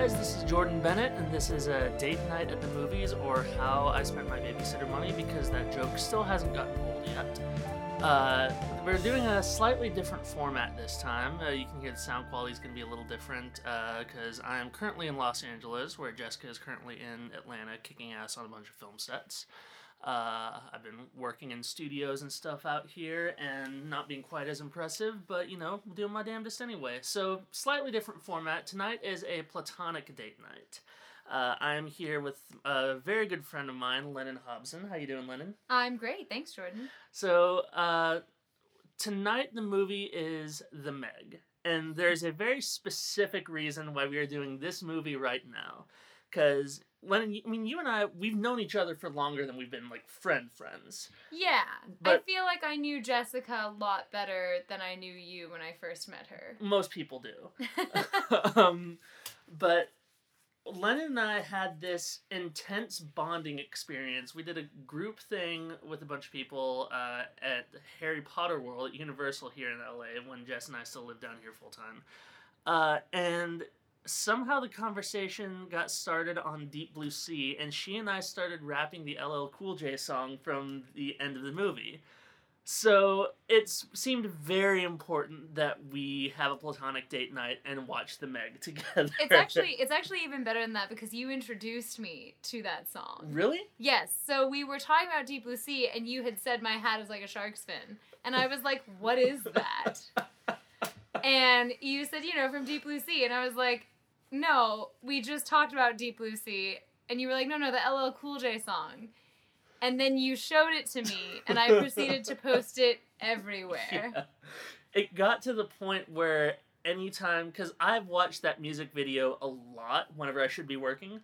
guys, this is Jordan Bennett, and this is a date night at the movies, or how I spent my babysitter money, because that joke still hasn't gotten old yet. Uh, we're doing a slightly different format this time. Uh, you can hear the sound quality is going to be a little different because I am currently in Los Angeles, where Jessica is currently in Atlanta, kicking ass on a bunch of film sets. Uh, I've been working in studios and stuff out here and not being quite as impressive, but you know, doing my damnedest anyway. So, slightly different format. Tonight is a platonic date night. Uh, I'm here with a very good friend of mine, Lennon Hobson. How you doing, Lennon? I'm great, thanks, Jordan. So, uh, tonight the movie is The Meg, and there's a very specific reason why we are doing this movie right now. Because Lennon, I mean, you and I, we've known each other for longer than we've been like friend friends. Yeah, But- I feel like I knew Jessica a lot better than I knew you when I first met her. Most people do. um, but Lennon and I had this intense bonding experience. We did a group thing with a bunch of people uh, at the Harry Potter World at Universal here in LA when Jess and I still lived down here full time. Uh, and somehow the conversation got started on Deep Blue Sea, and she and I started rapping the LL Cool J song from the end of the movie. So it seemed very important that we have a platonic date night and watch the Meg together. It's actually it's actually even better than that because you introduced me to that song. really Yes, so we were talking about Deep Blue Sea, and you had said my hat is like a shark's fin, and I was like, "What is that?" and you said, "You know, from Deep Blue Sea," and I was like, "No, we just talked about Deep Blue Sea," and you were like, "No, no, the LL Cool J song." And then you showed it to me, and I proceeded to post it everywhere. Yeah. It got to the point where anytime, because I've watched that music video a lot whenever I should be working.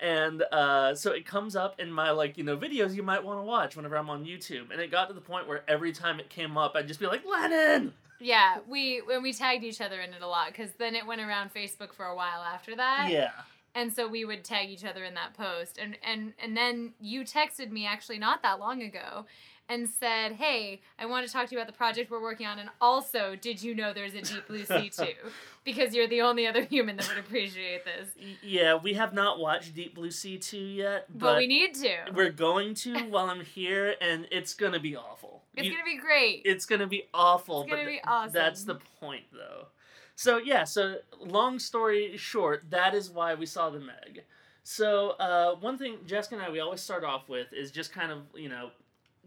And uh, so it comes up in my like you know videos you might want to watch whenever I'm on YouTube, and it got to the point where every time it came up, I'd just be like Lennon. Yeah, we when we tagged each other in it a lot because then it went around Facebook for a while after that. Yeah, and so we would tag each other in that post and and and then you texted me actually not that long ago and said hey i want to talk to you about the project we're working on and also did you know there's a deep blue sea too because you're the only other human that would appreciate this yeah. We have not watched Deep Blue Sea two yet, but, but, we need to we're going to while I'm here, and it's gonna be awful. it's You- gonna be great it's gonna be awful. It's gonna but be awesome. That's the point, though. So yeah. So long story short, that is why we saw the Meg. So uh, one thing Jessica and I we always start off with is just kind of you know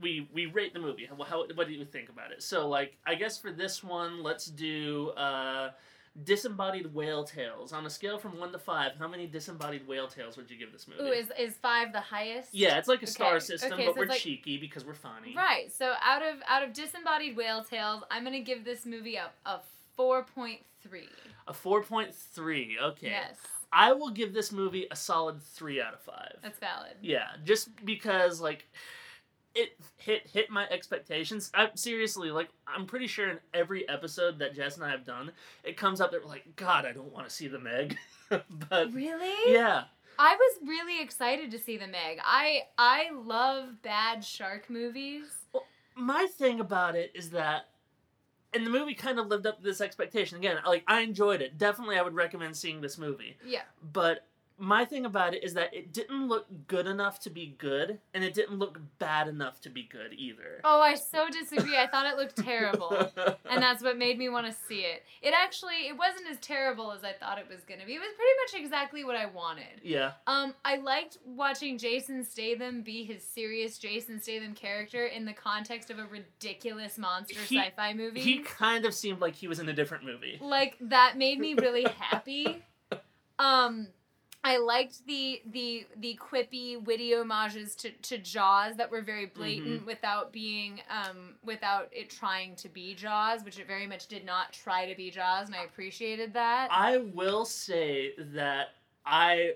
we we rate the movie. How, how what do you think about it? So like I guess for this one, let's do. Uh, Disembodied whale tails on a scale from one to five. How many disembodied whale tails would you give this movie? Ooh, is, is five the highest yeah, it's like a star system, okay, but so we're like- cheeky because we're funny. right so out of out of disembodied whale tails i'm gonna give this movie a, a 4.3 A four point three. Okay. yes I will give this movie a solid three out of five. that's valid Yeah, just because like it hit hit my expectations. I seriously like I'm pretty sure in every episode that Jess and I have done, it comes up that we're like, God, I don't want to see the Meg. but really yeah, I was really excited to see the Meg. I I love bad shark movies. my thing about it is that and the movie kind of lived up to this expectation. Again, like I enjoyed it. Definitely I would recommend seeing this movie. Yeah. But my thing about it is that it didn't look good enough to be good, and it didn't look bad enough to be good either. Oh, I so disagree. I thought it looked terrible. And that's what made me want to see it. It actually it wasn't as terrible as I thought it was going to be. It was pretty much exactly what I wanted. yeah. Um I liked watching Jason Statham be his serious Jason Statham character in the context of a ridiculous monster He- sci-fi movie. He kind of seemed like he was in a different movie. like that made me really happy. Um, I liked the the the quippy, witty homages to, to Jaws that were very blatant Mm-hmm. without being um without it trying to be Jaws, which it very much did not try to be Jaws, and I appreciated that. I will say that I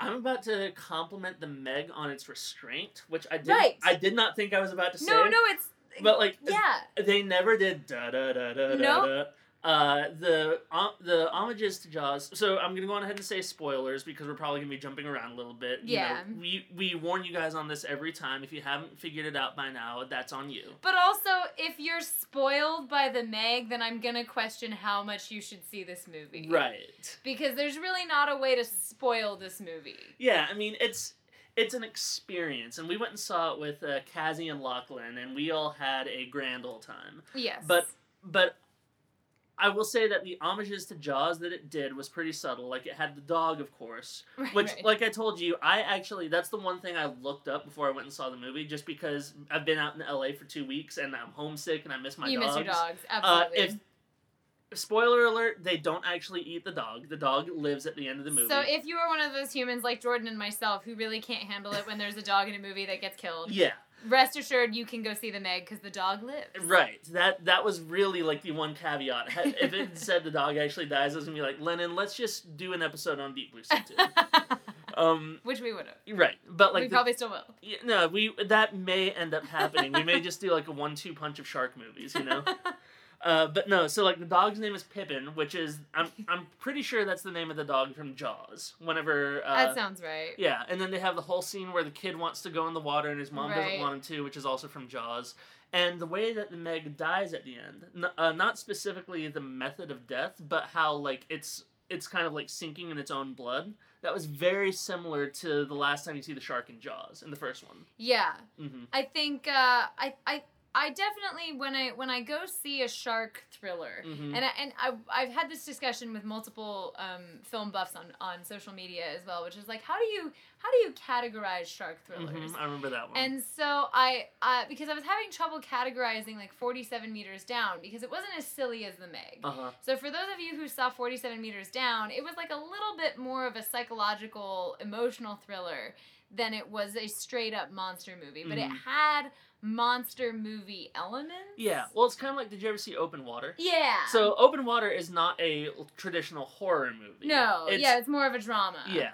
I'm about to compliment the Meg on its restraint, which I did Right. I did not think I was about to say. no, no, it's But like yeah. they never did da da da da da Nope. da. Uh, the uh, the homages to Jaws. So I'm gonna go on ahead and say spoilers because we're probably gonna be jumping around a little bit. You know, Yeah. we we warn you guys on this every time. If you haven't figured it out by now, that's on you. But also, if you're spoiled by the Meg, then I'm gonna question how much you should see this movie. Right. Because there's really not a way to spoil this movie. Yeah, I mean it's it's an experience, and we went and saw it with uh, Cassie and Lachlan, and we all had a grand old time. Yes. But but I will say that the homages to Jaws that it did was pretty subtle. Like it had the dog, of course, Right, which, right. like I told you, I actually that's the one thing I looked up before I went and saw the movie, just because I've been out in LA for two weeks and I'm homesick and I miss my you dogs. miss your dogs, Uh, absolutely. if spoiler alert, they don't actually eat the dog. The dog lives at the end of the movie. So if you are one of those humans like Jordan and myself who really can't handle it when there's a dog in a movie that gets killed, yeah, rest assured you can go see the Meg because the dog lives. right. That that was really like the one caveat. If it said the dog actually dies, I was gonna be like, Lennon, let's just do an episode on Deep Blue Sea too. um, Which we would have. right, but like we the- probably still will. Yeah, no, we that may end up happening. we may just do like a one-two punch of shark movies, you know. Uh, but no, so like the dog's name is Pippin, which is I'm I'm pretty sure that's the name of the dog from Jaws. Whenever uh, that sounds right. yeah, and then they have the whole scene where the kid wants to go in the water and his mom doesn't want him to, which is also from Jaws. And the way that the Meg dies at the end, n- uh, not specifically the method of death, but how like it's it's kind of like sinking in its own blood. That was very similar to the last time you see the shark in Jaws in the first one. Yeah. hmm I think uh, I I I definitely when I when I go see a shark thriller, Mhm. and I, and I I've had this discussion with multiple um, film buffs on on social media as well, which is like how do you how do you categorize shark thrillers? Mhm, I remember that one. And so I, uh, because I was having trouble categorizing like 47 meters down because it wasn't as silly as the Meg. uh huh. So for those of you who saw 47 meters down, it was like a little bit more of a psychological, emotional thriller than it was a straight up monster movie. But it Mhm. had monster movie elements. Yeah. Well, it's kind of like did you ever see Open Water? Yeah. So Open Water is not a traditional horror movie. no, It's, yeah, it's more of a drama. Yeah.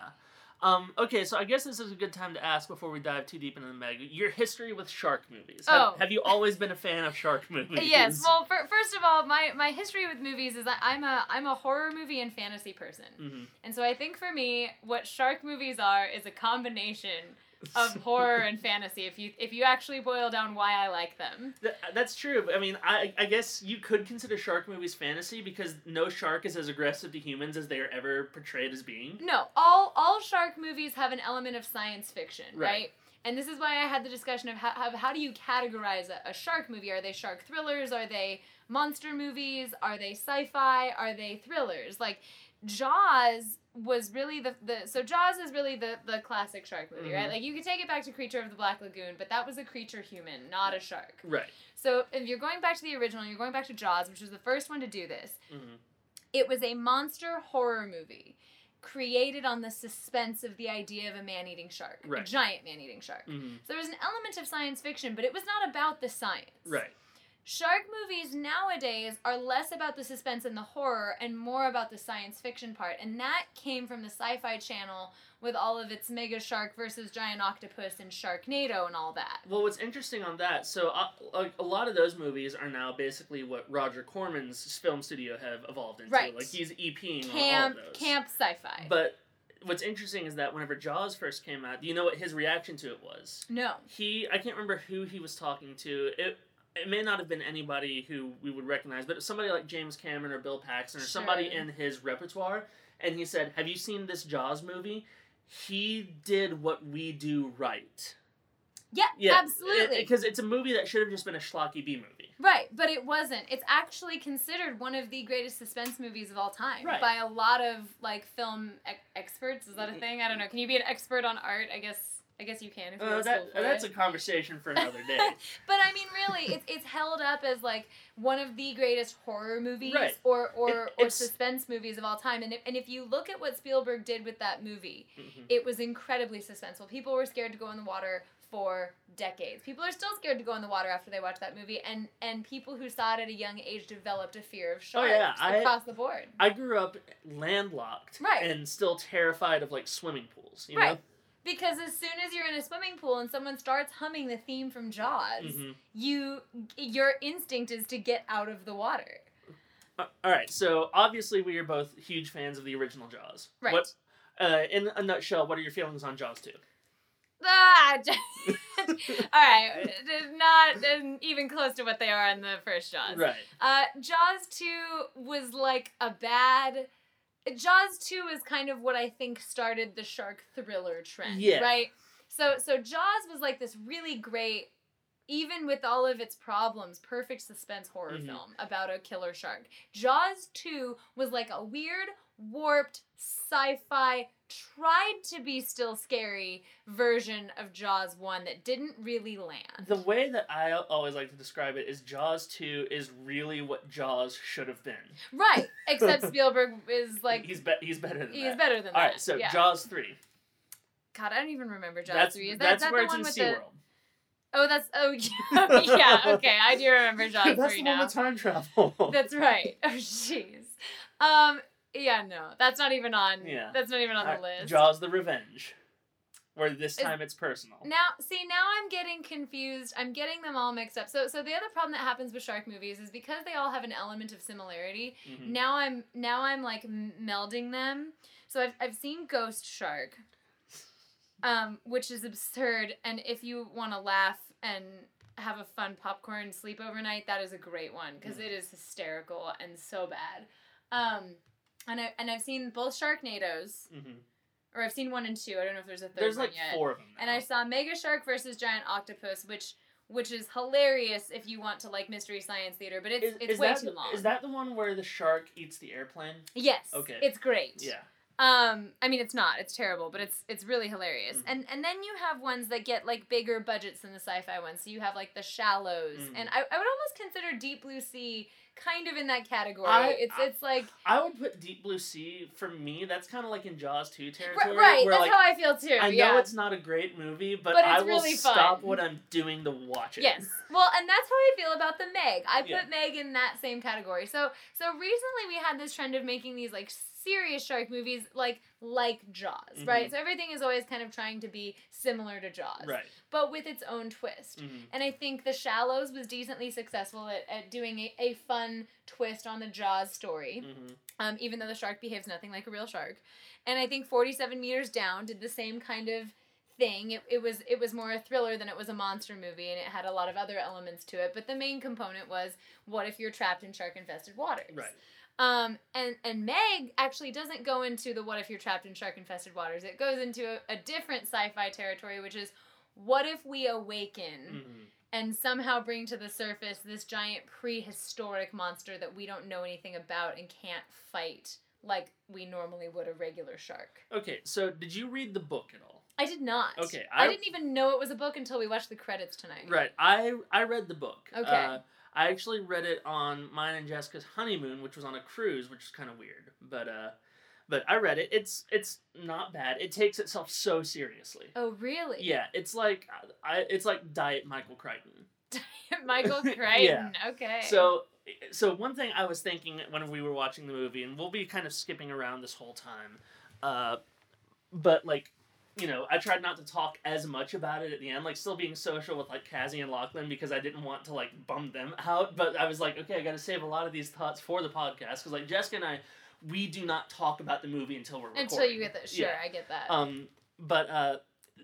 Um, okay, so I guess this is a good time to ask before we dive too deep into the Meg. Your history with shark movies. Have, Oh. have you always been a fan of shark movies? Yes. Well, fir- first of all, my, my history with movies is that I'm a I'm a horror movie and fantasy person, mm-hmm. and so I think for me, what shark movies are is a combination of horror and fantasy. If you if you actually boil down why I like them. Th- that's true. I mean, I, I guess you could consider shark movies fantasy because no shark is as aggressive to humans as they are ever portrayed as being. No, all all shark movies have an element of science fiction, right? Right. And this is why I had the discussion of how, of how do you categorize a, a shark movie? Are they shark thrillers? Are they monster movies? Are they sci-fi? Are they thrillers? Like Jaws was really the, the so Jaws is really the the classic shark movie, right? Mhm. Like you could take it back to Creature of the Black Lagoon, but that was a creature human, not a shark. Right. So if you're going back to the original, you're going back to Jaws, which was the first one to do this. hmm It was a monster horror movie created on the suspense of the idea of a man eating shark, a giant man eating shark. hmm So there was an element of science fiction, but it was not about the science. Right. Shark movies nowadays are less about the suspense and the horror and more about the science fiction part. And that came from the Sci Fi Channel with all of its mega shark versus giant octopus and Sharknado and all that. Well, what's interesting on that, so uh, like a lot of those movies are now basically what Roger Corman's film studio have evolved into. Right. Like he's EPing Camp, all of those. camp sci fi. But what's interesting is that whenever Jaws first came out, do you know what his reaction to it was? no. He, I can't remember who he was talking to. It, it may not have been anybody who we would recognize, but somebody like James Cameron or Bill Paxton or somebody in his repertoire. And he said, "Have you seen this Jaws movie? He did what we do right." Yeah, absolutely. Because it's a movie that should have just been a schlocky B movie. Right, but it wasn't. It's actually considered one of the greatest suspense movies of all time Right. by a lot of like film e- experts. Is that a mm-hmm. thing? I don't know. Can you be an expert on art? I guess. I guess you can if you Uh, that, school That's it. a conversation for another day. but I mean, really, it's it's held up as like one of the greatest horror movies Right. or or, It- or suspense movies of all time. And if, and if you look at what Spielberg did with that movie, Mhm. it was incredibly suspenseful. People were scared to go in the water for decades. People are still scared to go in the water after they watch that movie, and and people who saw it at a young age developed a fear of Oh, sharks yeah, I- across the board. I grew up landlocked Right. and still terrified of like swimming pools. You Right. know? Because as soon as you're in a swimming pool and someone starts humming the theme from Jaws, Mhm. you your instinct is to get out of the water. Uh, All right, so obviously we are both huge fans of the original Jaws. Right. What, uh, in a nutshell, what are your feelings on Jaws 2? Ah, all right, not even close to what they are in the first Jaws. Right. Uh, Jaws 2 was like a bad. Jaws 2 is kind of what I think started the shark thriller trend. Yeah. Right? So so Jaws was like this really great even with all of its problems, perfect suspense horror Mhm. film about a killer shark. Jaws 2 was like a weird, warped, sci-fi, tried to be still scary version of Jaws 1 that didn't really land. The way that I always like to describe it is Jaws 2 is really what Jaws should have been. Right, except Spielberg is like he's be- he's better than that. He's that. better than All that. right, so yeah. Jaws 3. God, I don't even remember Jaws that's three. Is that, that's that where the it's one in with SeaWorld. the? Oh, that's oh yeah, yeah. Okay, I do remember Jaws that's three the one now. with time travel. That's right. Oh jeez. Um. Yeah. No, that's not even on. Yeah. That's not even on the list. Jaws the Revenge. Where this time it's personal. Now, see, now I'm getting confused. I'm getting them all mixed up. So, so the other problem that happens with shark movies is because they all have an element of similarity. Mhm. Now I'm now I'm like melding them. So I've I've seen Ghost Shark, um, which is absurd. And if you want to laugh and have a fun popcorn sleepover night, that is a great one because Mhm. it is hysterical and so bad. Um, and I and I've seen both Sharknadoes, Mhm. or I've seen one and two. I don't know if there's a third There's one like yet. four of them. Now. And I saw Mega Shark versus Giant Octopus, which which is hilarious if you want to like mystery science theater, but it's is, it's is way too the, long. Is that the one where the shark eats the airplane? Yes. Okay. It's great. Yeah. Um, I mean, it's not. It's terrible, but it's it's really hilarious. Mhm. And and then you have ones that get like bigger budgets than the sci-fi ones. So you have like the Shallows, Mhm. and I, I would almost consider Deep Blue Sea kind of in that category. I- it's I- it's like I would put Deep Blue Sea for me. That's kind of like in Jaws 2 right. territory. right that's like how I feel too. I know it's not a great movie, but, But I will really stop what I'm doing to watch it. Yes. Well, and that's how I feel about the Meg. I put Yeah. Meg in that same category. So so recently we had this trend of making these like serious shark movies like like Jaws, right? Mhm. So everything is always kind of trying to be similar to Jaws, Right. but with its own twist. hmm And I think The Shallows was decently successful at, at doing a, a fun twist on the Jaws story, hmm um, even though the shark behaves nothing like a real shark. And I think 47 Meters Down did the same kind of thing. It, it was it was more a thriller than it was a monster movie, and it had a lot of other elements to it. But the main component was what if you're trapped in shark infested waters? Right. Um, and and Meg actually doesn't go into the what if you're trapped in shark infested waters. It goes into a, a different sci-fi territory, which is what if we awaken hmm and somehow bring to the surface this giant prehistoric monster that we don't know anything about and can't fight like we normally would a regular shark. Okay, so did you read the book at all? I did not. Okay, I, I- didn't even know it was a book until we watched the credits tonight. Right. I I read the book. Okay. Uh, I actually read it on mine and Jessica's honeymoon, which was on a cruise, which is kind of weird. But uh, but I read it. It's it's not bad. It takes itself so seriously. Oh, really? Yeah, it's like I it's like Diet Michael Crichton. Diet Michael Crichton. Yeah. Okay. So so one thing I was thinking when we were watching the movie, and we'll be kind of skipping around this whole time, uh, but like. You know, I tried not to talk as much about it at the end, like still being social with like Cassie and Lachlan because I didn't want to like bum them out. But I was like, okay, I got to save a lot of these thoughts for the podcast because like Jessica and I, we do not talk about the movie until we're recording. until you get that, sure, Yeah. I get that. Um, but uh,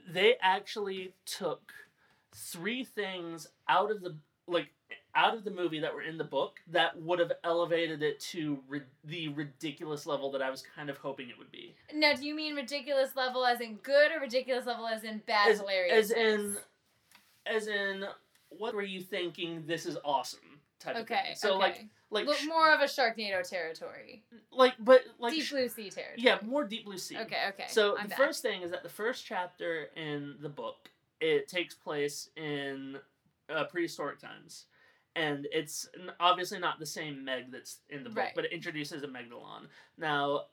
they actually took three things out of the like out of the movie that were in the book that would have elevated it to ri- the ridiculous level that I was kind of hoping it would be. now, do you mean ridiculous level as in good, or ridiculous level as in bad, As, hilarious? as in, as in, what were you thinking? This is awesome. Type of Okay. thing. So okay. like, like, Look more of a Sharknado territory. like, but like, Deep blue sea territory. yeah, more deep blue sea. Okay. Okay. So I'm the back. first thing is that the first chapter in the book it takes place in uh, prehistoric times, and it's obviously not the same Meg that's in the book, Right. but it introduces a Megalodon. Now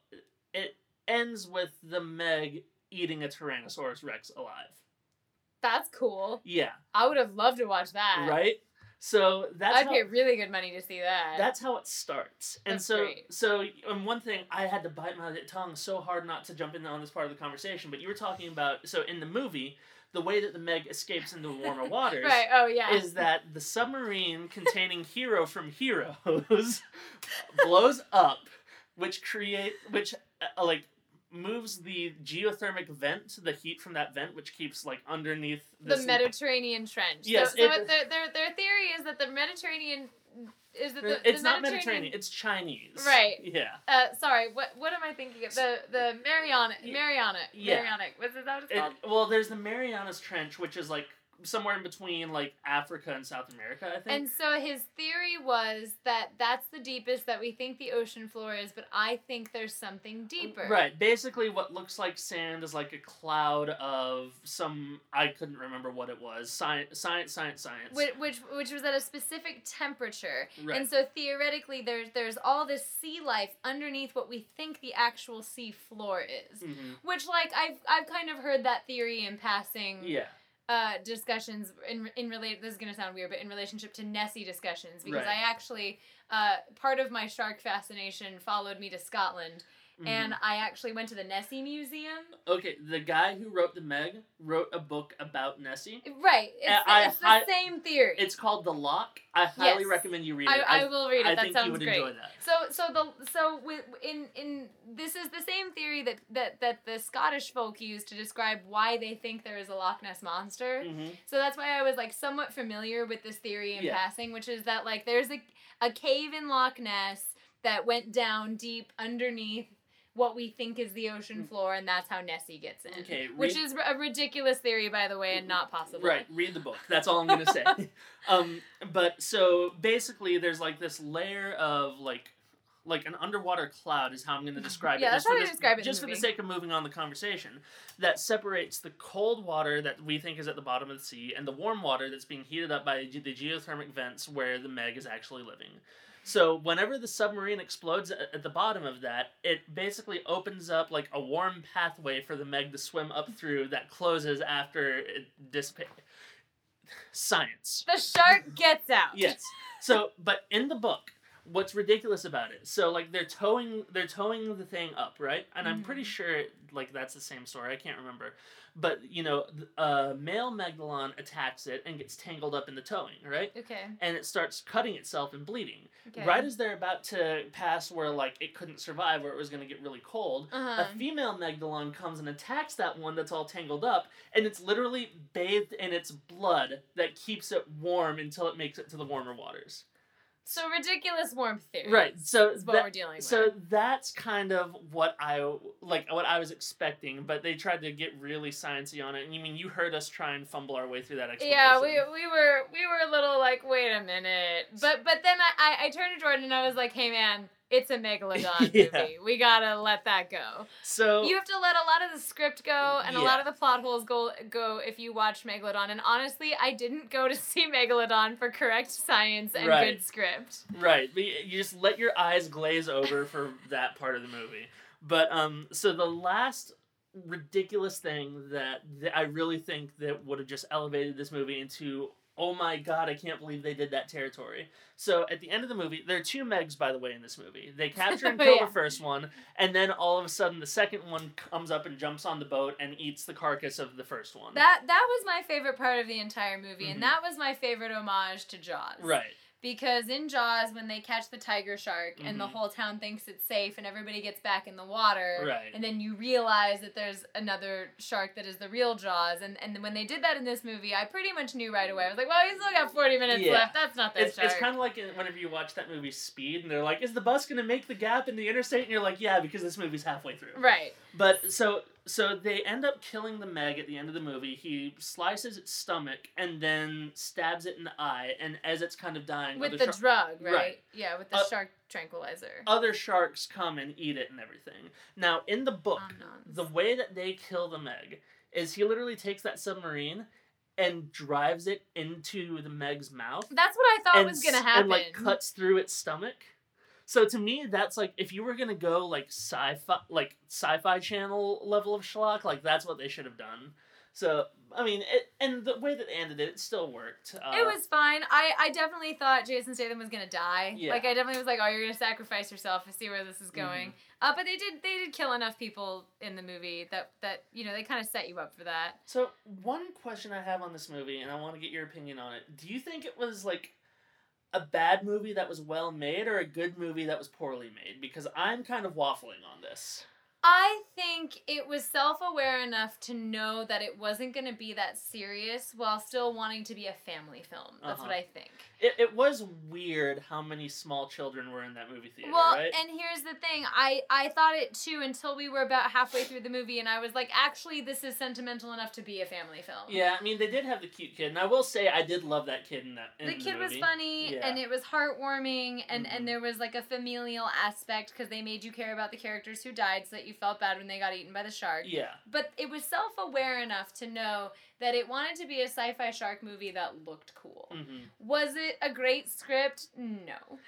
it ends with the Meg eating a Tyrannosaurus Rex alive. That's cool. Yeah, I would have loved to watch that. right. So that's I'd how, pay really good money to see that. that's how it starts. And That's so great. so um, one thing I had to bite my tongue so hard not to jump in on this part of the conversation, but you were talking about so in the movie, the way that the Meg escapes into warmer waters right. Oh yeah. is that the submarine containing Hiro from Heroes blows up, which create which uh, like moves the geothermic vent, the heat from that vent, which keeps like underneath the Mediterranean Trench. Yes, So, so it- their, their their theory is that the Mediterranean is that the, it's the not Mediterranean, it's Chinese. Right. Yeah. Uh, sorry. What what am I thinking of? The the Mariana Mariana yeah. Marianic. What's is that what it's It, well, there's the Marianas Trench, which is like somewhere in between like Africa and South America, I think. And so his theory was that that's the deepest that we think the ocean floor is, but I think there's something deeper. Right. Basically, what looks like sand is like a cloud of some. I couldn't remember what it was. Science, science, science, science. Which, which which was at a specific temperature, Right. and so theoretically, there's there's all this sea life underneath what we think the actual sea floor is. Mhm. Which, like, I've I've kind of heard that theory in passing. Yeah. Uh, discussions in in relate. This is gonna sound weird, but in relationship to Nessie discussions, because Right. I actually uh, part of my shark fascination followed me to Scotland, Mhm. and I actually went to the Nessie Museum. Okay, the guy who wrote the Meg wrote a book about Nessie. Right, it's, I- it's the I- same theory. It's called The Loch. I highly Yes. recommend you read it. I will read it. I that think sounds you would great. enjoy that. So so the so with in in this is the same theory that that that the Scottish folk use to describe why they think there is a Loch Ness monster. hmm So that's why I was like somewhat familiar with this theory in Yeah. passing, which is that like there's a a cave in Loch Ness that went down deep underneath what we think is the ocean floor, and that's how Nessie gets in. Mm. Okay, Which is a ridiculous theory, by the way, and not possible. Right, read the book. That's all I'm gonna say. um, but so basically, there's like this layer of like, like an underwater cloud is how I'm gonna describe Yeah, it. that's just how this- describe it Just the for the sake of moving on the conversation, that separates the cold water that we think is at the bottom of the sea and the warm water that's being heated up by the geothermic vents where the Meg is actually living. So whenever the submarine explodes at the bottom of that, it basically opens up like a warm pathway for the Meg to swim up through that closes after it dissipates. Science. The shark gets out. Yes. So, but in the book, what's ridiculous about it? So, like they're towing, they're towing the thing up, right? And I'm pretty Mhm. sure, like that's the same story. I can't remember, but you know, a male Megalodon attacks it and gets tangled up in the towing, right? Okay. And it starts cutting itself and bleeding. Okay. Right as they're about to pass where like it couldn't survive, where it was going to get really cold, Uh-huh. a female Megalodon comes and attacks that one that's all tangled up, and it's literally bathed in its blood that keeps it warm until it makes it to the warmer waters. So ridiculous warmth theory. Right. So Is what that- we're dealing with. so that's kind of what I like what I was expecting, but they tried to get really sciencey on it. And you mean you heard us try and fumble our way through that explanation? Yeah, we, we were we were a little like, wait a minute. But but then I, I, I turned to Jordan and I was like, hey man, it's a megalodon Yeah. movie. We gotta let that go. so You have to let a lot of the script go and a lot of the plot holes go go if you watch Megalodon. And honestly, I didn't go to see Megalodon for correct science and Right. good script. Right, you just let your eyes glaze over for that part of the movie. But um, so the last ridiculous thing that, that I really think that would have just elevated this movie into oh my god, I can't believe they did that territory. So at the end of the movie, there are two Megs by the way in this movie. They capture and kill Yeah. the first one, and then all of a sudden the second one comes up and jumps on the boat and eats the carcass of the first one. That that was my favorite part of the entire movie, Mhm. and that was my favorite homage to Jaws. right. Because in Jaws, when they catch the tiger shark and the Mhm. whole town thinks it's safe and everybody gets back in the water, Right. and then you realize that there's another shark that is the real Jaws, and, and when they did that in this movie, I pretty much knew right away. I was like, well, he's still got 40 minutes Yeah. left. That's not that It's, shark. it's kind of like whenever you watch that movie Speed, and they're like, "Is the bus gonna make the gap in the interstate?" And you're like, "Yeah, because this movie's halfway through." right. But so so they end up killing the Meg at the end of the movie. He slices its stomach and then stabs it in the eye. And as it's kind of dying, With the shar- drug, right? Right. Yeah, with the Uh, shark tranquilizer. other sharks come and eat it and everything. Now in the book, the way that they kill the Meg is he literally takes that submarine and drives it into the Meg's mouth. That's what I thought was gonna happen. and like cuts through its stomach. So to me, that's like if you were gonna go like sci-fi, like sci-fi channel level of schlock, like that's what they should have done. So I mean, it, and the way that they ended it, it still worked. Uh, it was fine. I, I definitely thought Jason Statham was gonna die. Yeah. Like I definitely was like, oh, you're gonna sacrifice yourself to see where this is going. Mhm. Uh, but they did they did kill enough people in the movie that that you know they kind of set you up for that. So one question I have on this movie, and I want to get your opinion on it. Do you think it was like a bad movie that was well made, or a good movie that was poorly made? Because I'm kind of waffling on this. I think it was self aware enough to know that it wasn't going to be that serious while still wanting to be a family film. That's Uh-huh. what I think. It, it was weird how many small children were in that movie theater, well, right? and here's the thing. I I thought it too until we were about halfway through the movie and I was like, actually this is sentimental enough to be a family film. yeah, I mean they did have the cute kid, and I will say I did love that kid in that. In the kid was movie. funny Yeah. and it was heartwarming and Mhm. and there was like a familial aspect because they made you care about the characters who died so that you felt bad when they got eaten by the shark. Yeah, but it was self-aware enough to know that it wanted to be a sci-fi shark movie that looked cool. Hmm was it a great script? No.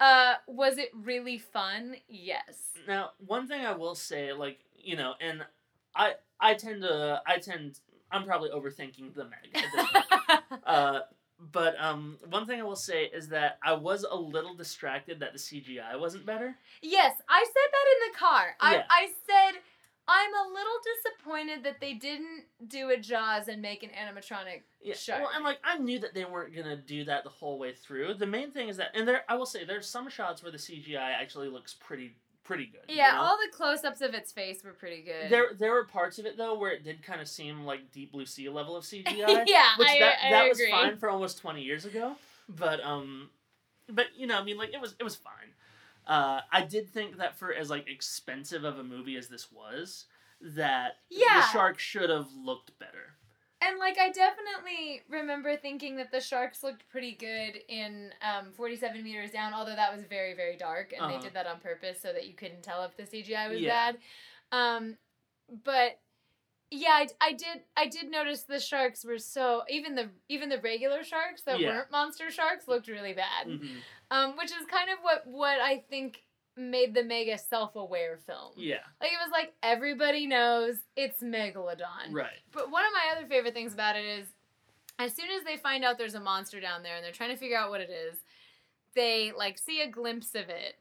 Uh was it really fun? Yes. Now, one thing I will say, like you know, and I I tend to I tend I'm probably overthinking the Meg. at this point. uh, but um, one thing I will say is that I was a little distracted that the CGI wasn't better. yes i said that in the car i Yeah. i said i'm a little disappointed that they didn't do a jaws and make an animatronic Yeah, Sure. Well, and like I knew that they weren't gonna do that the whole way through. The main thing is that, and there I will say there's some shots where the CGI actually looks pretty pretty good. you yeah know? all the close-ups of its face were pretty good There, there were parts of it though where it did kind of seem like Deep Blue Sea level of CGI. yeah which I, that, I that was fine for almost 20 years ago but um but you know i mean like it was it was fine uh i did think that for as like expensive of a movie as this was that Yeah. the shark should have looked better And like I definitely remember thinking that the sharks looked pretty good in um, 47 meters down, although that was very very dark, and Uh-huh. they did that on purpose so that you couldn't tell if the CGI was Yeah. bad. Um, but yeah, I, I did I did notice the sharks were so even the even the regular sharks that Yeah. weren't monster sharks looked really bad. Mhm. Um, which is kind of what what I think made the mega self aware film. yeah Like it was like everybody knows it's Megalodon. right But one of my other favorite things about it is as soon as they find out there's a monster down there and they're trying to figure out what it is, they like see a glimpse of it.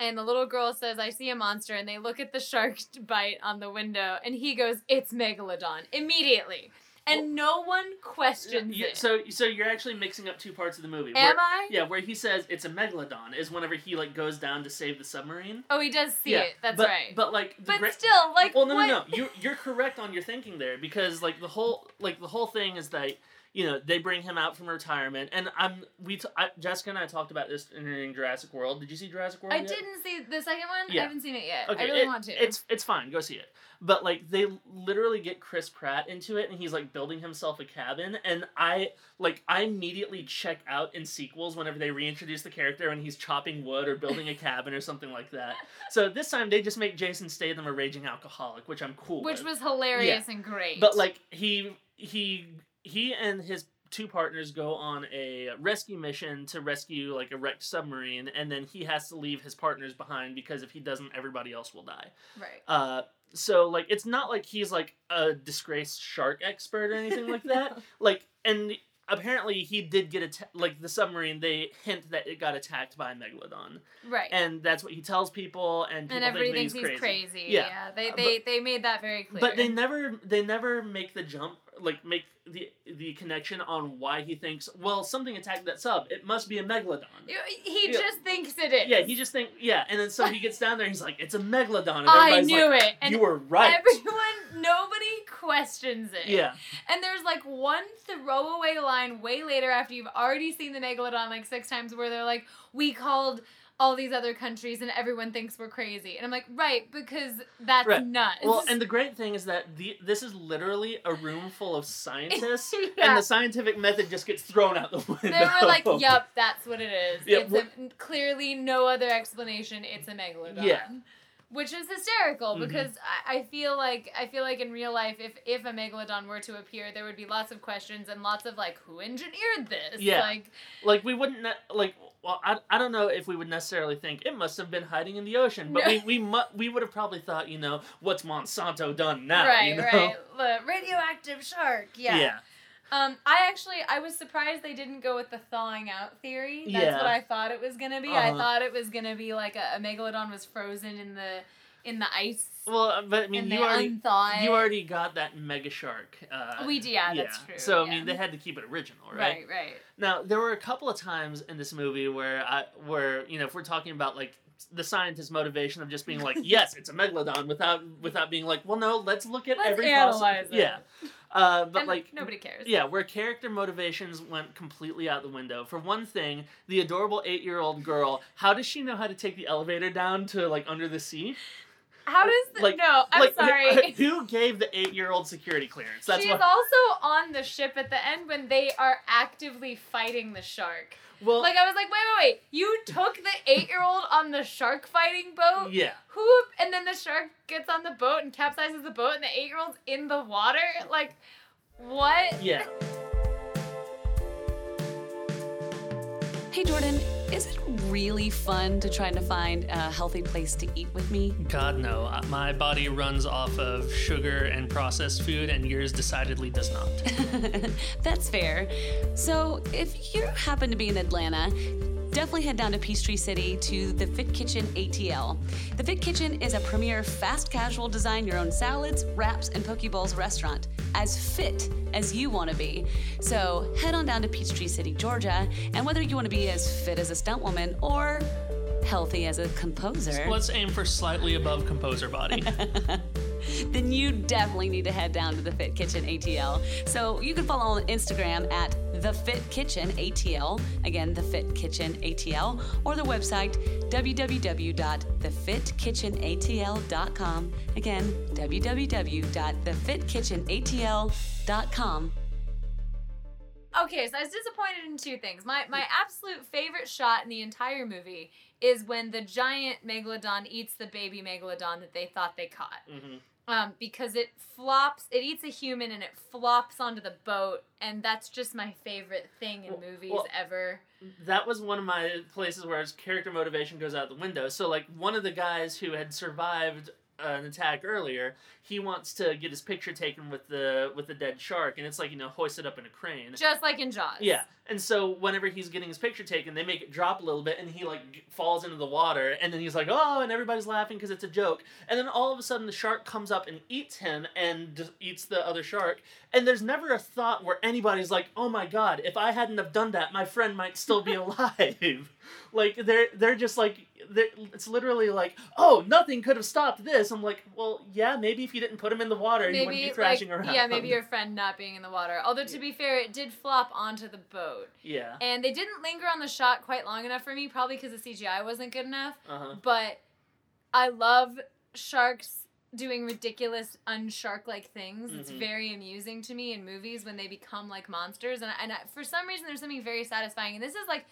And the little girl says, I see a monster. And they look at the shark bite on the window. And he goes, It's Megalodon. Immediately. And no one questions yeah, it. so so you're actually mixing up two parts of the movie Am where, I? yeah where he says it's a megalodon is whenever he like goes down to save the submarine Oh, he does see yeah it. That's but, right. but like But gra- still, like, well no what? no no you you're correct on your thinking there because like the whole like the whole thing is that you know they bring him out from retirement and i'm we t- I, jessica and i talked about this in jurassic world did you see jurassic world I yet? didn't see the second one. Yeah. I haven't seen it yet. okay I really it- want to. it's it's fine go see it but like they literally get chris pratt into it and he's like building himself a cabin and i like i immediately check out in sequels whenever they reintroduce the character and he's chopping wood or building a cabin or something like that so this time they just make jason statham a raging alcoholic which i'm cool which with. was hilarious and great. But like he he he and his two partners go on a rescue mission to rescue like a wrecked submarine and then he has to leave his partners behind because if he doesn't everybody else will die. right. Uh so like it's not like he's like a disgraced shark expert or anything like that. Like and apparently he did get atta- like the submarine they hint that it got attacked by a megalodon Right. and that's what he tells people and people and everybody think thinks he's crazy. Yeah. Yeah, they Uh, they, they made that very clear. But they never they never make the jump like make the the connection on why he thinks well something attacked that sub it must be a megalodon. he just thinks it is. Yeah, he just think yeah, and then so he gets down there and he's like it's a megalodon. And I knew like, it, and you were right. everyone, questions it. yeah, And there's like one throwaway line way later after you've already seen the megalodon like six times where they're like, we called all these other countries and everyone thinks we're crazy. And I'm like, right, because that's Right. nuts. well, and the great thing is that the this is literally a room full of scientists, and the scientific method just gets thrown out the window. they were like, "Yep, that's what it is. Yeah, it's a, clearly no other explanation. It's a megalodon." Yeah. Which is hysterical Mhm. because I, I feel like I feel like in real life, if if a megalodon were to appear, there would be lots of questions and lots of like, who engineered this? Yeah. Like, like we wouldn't ne- like well, I, I don't know if we would necessarily think it must have been hiding in the ocean, but No. we we mu- we would have probably thought, you know, what's Monsanto done now? right, you know? right. The radioactive shark. Yeah. yeah. Um, I actually I was surprised they didn't go with the thawing out theory. That's Yeah. what I thought it was gonna be. I Uh-huh. thought it was gonna be like a, a megalodon was frozen in the in the ice. Well, uh, but I mean, you already you already got that mega shark. Uh, We d- yeah, that's true, So I mean, they had to keep it original, right, right. Now there were a couple of times in this movie where I where you know if we're talking about like the scientist's motivation of just being like yes it's a megalodon without without being like well no let's look at Let's every analyze possi- it. yeah uh, but And like nobody cares. yeah where character motivations went completely out the window for one thing the adorable eight year old girl how does she know how to take the elevator down to like under the sea How does the, Like- no? I'm like sorry. who gave the eight year old security clearance that's She's what also on the ship at the end when they are actively fighting the shark. well Like I was like, wait, wait, wait! You took the eight-year-old on the shark fighting boat. yeah Who? And then the shark gets on the boat and capsizes the boat, and the eight-year-old's in the water. Like, what? yeah Hey Jordan, is it really fun to try to find a healthy place to eat with me? God, no. My body runs off of sugar and processed food, and yours decidedly does not. That's fair. So, if you happen to be in Atlanta, definitely head down to Peachtree City to the Fit Kitchen ATL. The Fit Kitchen is a premier fast casual design your own salads, wraps, and poke bowls restaurant, as fit as you want to be. So, head on down to Peachtree City, Georgia, and whether you want to be as fit as a stunt woman or healthy as a composer. Let's aim for slightly above composer body. then you definitely need to head down to the Fit Kitchen ATL. So you can follow on Instagram at the Fit Kitchen ATL. Again, the Fit Kitchen ATL, or the website www.thefitkitchenatl.com. Again, www.thefitkitchenatl.com. Okay, so I was disappointed in two things. My my absolute favorite shot in the entire movie is when the giant megalodon eats the baby megalodon that they thought they caught. Mhm. Um, because it flops, it eats a human and it flops onto the boat, and that's just my favorite thing in Well- movies well- ever. That was one of my places where his character motivation goes out the window. So, like, one of the guys who had survived an attack earlier, he wants to get his picture taken with the with the dead shark, and it's like you know hoisted up in a crane. Just like in Jaws. Yeah, and so whenever he's getting his picture taken, they make it drop a little bit, and he like g- falls into the water, and then he's like, "Oh!" and everybody's laughing because it's a joke, and then all of a sudden the shark comes up and eats him, and eats the other shark, and there's never a thought where anybody's like, "Oh my god, if I hadn't have done that, my friend might still be alive." like they're they're just like they're, it's literally like, "Oh, nothing could have stopped this." I'm like, "Well, yeah, maybe if you didn't put him in the water, he wouldn't Maybe be like, thrashing around." yeah, maybe your friend not being in the water. Although to be fair, it did flop onto the boat, yeah. and they didn't linger on the shot quite long enough for me, probably because the CGI wasn't good enough. Uh huh. But I love sharks doing ridiculous unshark-like things. It's Mhm. very amusing to me in movies when they become like monsters, and and I, for some reason there's something very satisfying. And this is like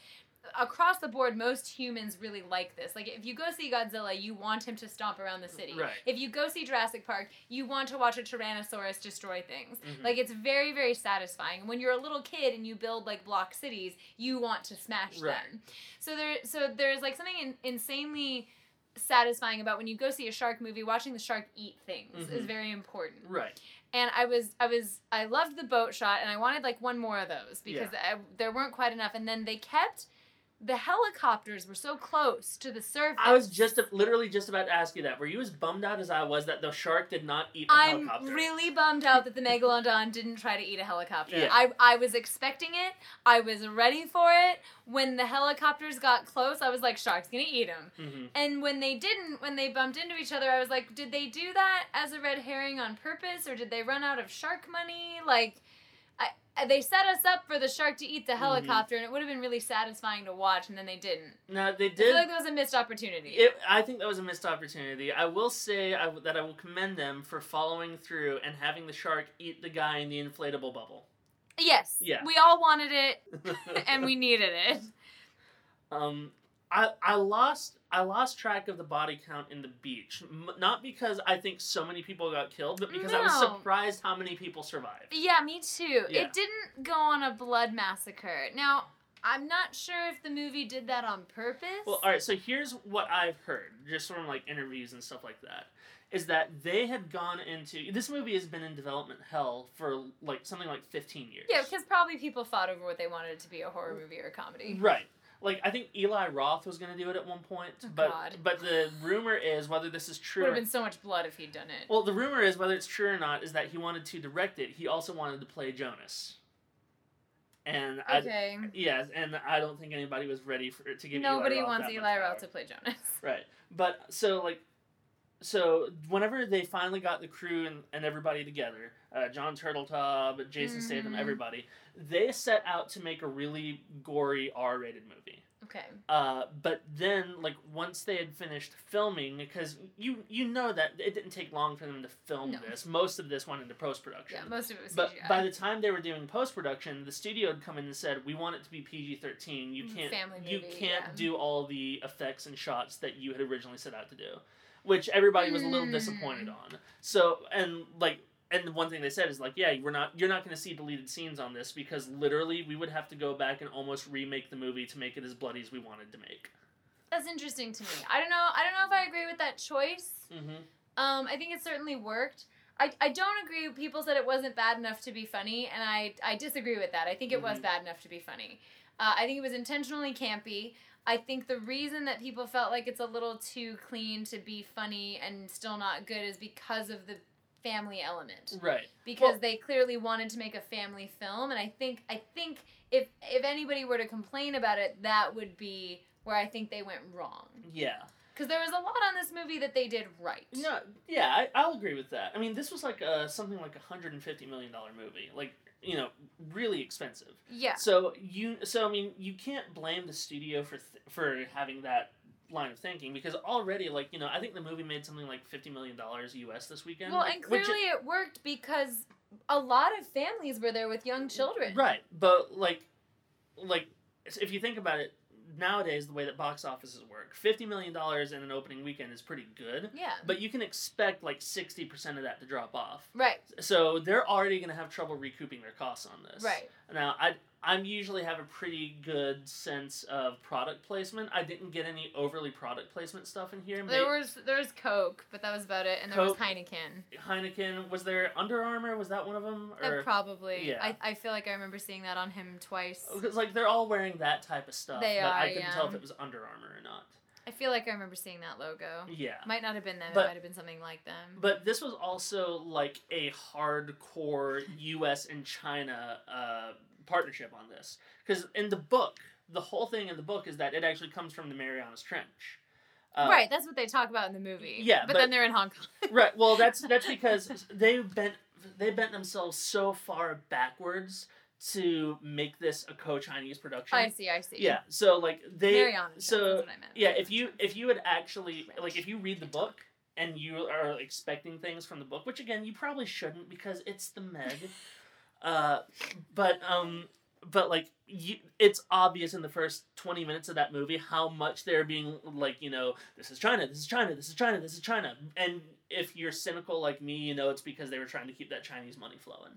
across the board, most humans really like this. Like if you go see Godzilla, you want him to stomp around the city. Right. If you go see Jurassic Park, you want to watch a Tyrannosaurus destroy things. Mhm. Like it's very very satisfying. When you're a little kid and you build like block cities, you want to smash Right. them. So there so there's like something in, insanely satisfying about when you go see a shark movie watching the shark eat things is Mhm. very important Right. and i was i was i loved the boat shot and i wanted like one more of those because I, there weren't quite enough and then they kept the helicopters were so close to the surface I was just literally just about to ask you that. Were you as bummed out as I was that the shark did not eat a I'm helicopter? I'm really bummed out that the megalodon didn't try to eat a helicopter. Yeah. I, I was expecting it. I was ready for it. When the helicopters got close, I was like, "Shark's gonna eat him." hmm And when they didn't, when they bumped into each other, I was like, did they do that as a red herring on purpose, or did they run out of shark money? Like, they set us up for the shark to eat the Mm-hmm. helicopter, and it would have been really satisfying to watch, and then they didn't. No, they did. I feel like that was a missed opportunity. It, I think that was a missed opportunity. I will say I that I will commend them for following through and having the shark eat the guy in the inflatable bubble. yes. Yeah. We all wanted it, and we needed it. um, I I lost I lost track of the body count in the beach. M- not because I think so many people got killed, but because I was surprised how many people survived. Yeah, me too. Yeah. It didn't go on a blood massacre. Now, I'm not sure if the movie did that on purpose. Well, all right. So here's what I've heard, just from like interviews and stuff like that, is that they had gone into this movie has been in development hell for like something like 15 years. yeah, because probably people fought over what they wanted it to be a horror movie or a comedy. Right. Like I think Eli Roth was going to do it at one point, Oh, but God. but the rumor is whether this is true. Would have been so much blood if he'd done it. Well, the rumor is whether it's true or not is that he wanted to direct it. He also wanted to play Jonas. And I okay. yes, and I don't think anybody was ready for to give Nobody Eli wants Eli Roth to play Jonas. Right. But so like so whenever they finally got the crew and, and everybody together, uh, John Turteltaub, Jason Statham, Mhm. everybody, they set out to make a really gory R-rated movie. Okay. Uh, but then, like once they had finished filming, because you you know that it didn't take long for them to film No. this. Most of this went into post production. Yeah, most of it was But CGI. by the time they were doing post production, the studio had come in and said, "We want it to be PG thirteen. You Mm, can't family you movie, can't yeah. do all the effects and shots that you had originally set out to do," which everybody was a little disappointed on. So and like and the one thing they said is like, "Yeah, we're not you're not going to see deleted scenes on this because literally we would have to go back and almost remake the movie to make it as bloody as we wanted to make." That's interesting to me. I don't know. I don't know if I agree with that choice. Mm-hmm. Um, I think it certainly worked. I, I don't agree. People said it wasn't bad enough to be funny, and I, I disagree with that. I think it was Mhm. bad enough to be funny. Uh, I think it was intentionally campy. I think the reason that people felt like it's a little too clean to be funny and still not good is because of the family element. Right. Because Well- they clearly wanted to make a family film, and I think I think if if anybody were to complain about it, that would be where I think they went wrong. Yeah. Because there was a lot on this movie that they did right. No, yeah, I, I'll agree with that. I mean, this was like a, something like a hundred and fifty million dollar movie, like you know, really expensive. Yeah. So you, so I mean, you can't blame the studio for th- for having that line of thinking because already, like you know, I think the movie made something like fifty million dollars U.S. this weekend. Well, and clearly it worked because a lot of families were there with young children. right, but like, like if you think about it. Nowadays, the way that box offices work, fifty million dollars in an opening weekend is pretty good, Yeah. but you can expect like sixty percent of that to drop off. Right. So they're already going to have trouble recouping their costs on this. Right. Now, I I'm usually have a pretty good sense of product placement. I didn't get any overly product placement stuff in here. There May- was there was Coke, but that was about it, and there was Heineken. Heineken. Was there Under Armour? Was that one of them? Uh, Or probably. yeah. I, I feel like I remember seeing that on him twice. because like they're all wearing that type of stuff. They but I couldn't yeah. tell if it was Under Armour or not. I feel like I remember seeing that logo. Yeah. Might not have been them. But- it might have been something like them. But this was also like a hardcore U.S. and China uh, partnership on this, because in the book, the whole thing in the book is that it actually comes from the Marianas Trench. Uh, right. That's what they talk about in the movie. Yeah, But, but- then they're in Hong Kong. right. Well, that's that's because they bent they bent themselves so far backwards to make this a co-Chinese production. I see. I see. Yeah. So like they Marianas. so that's what I meant. yeah, if you if you had actually like if you read the book and you are expecting things from the book, which again you probably shouldn't because it's the Meg. uh, but um, but like you, it's obvious in the first twenty minutes of that movie how much they're being like you know this is China, this is China, this is China, this is China, and if you're cynical like me, you know it's because they were trying to keep that Chinese money flowing.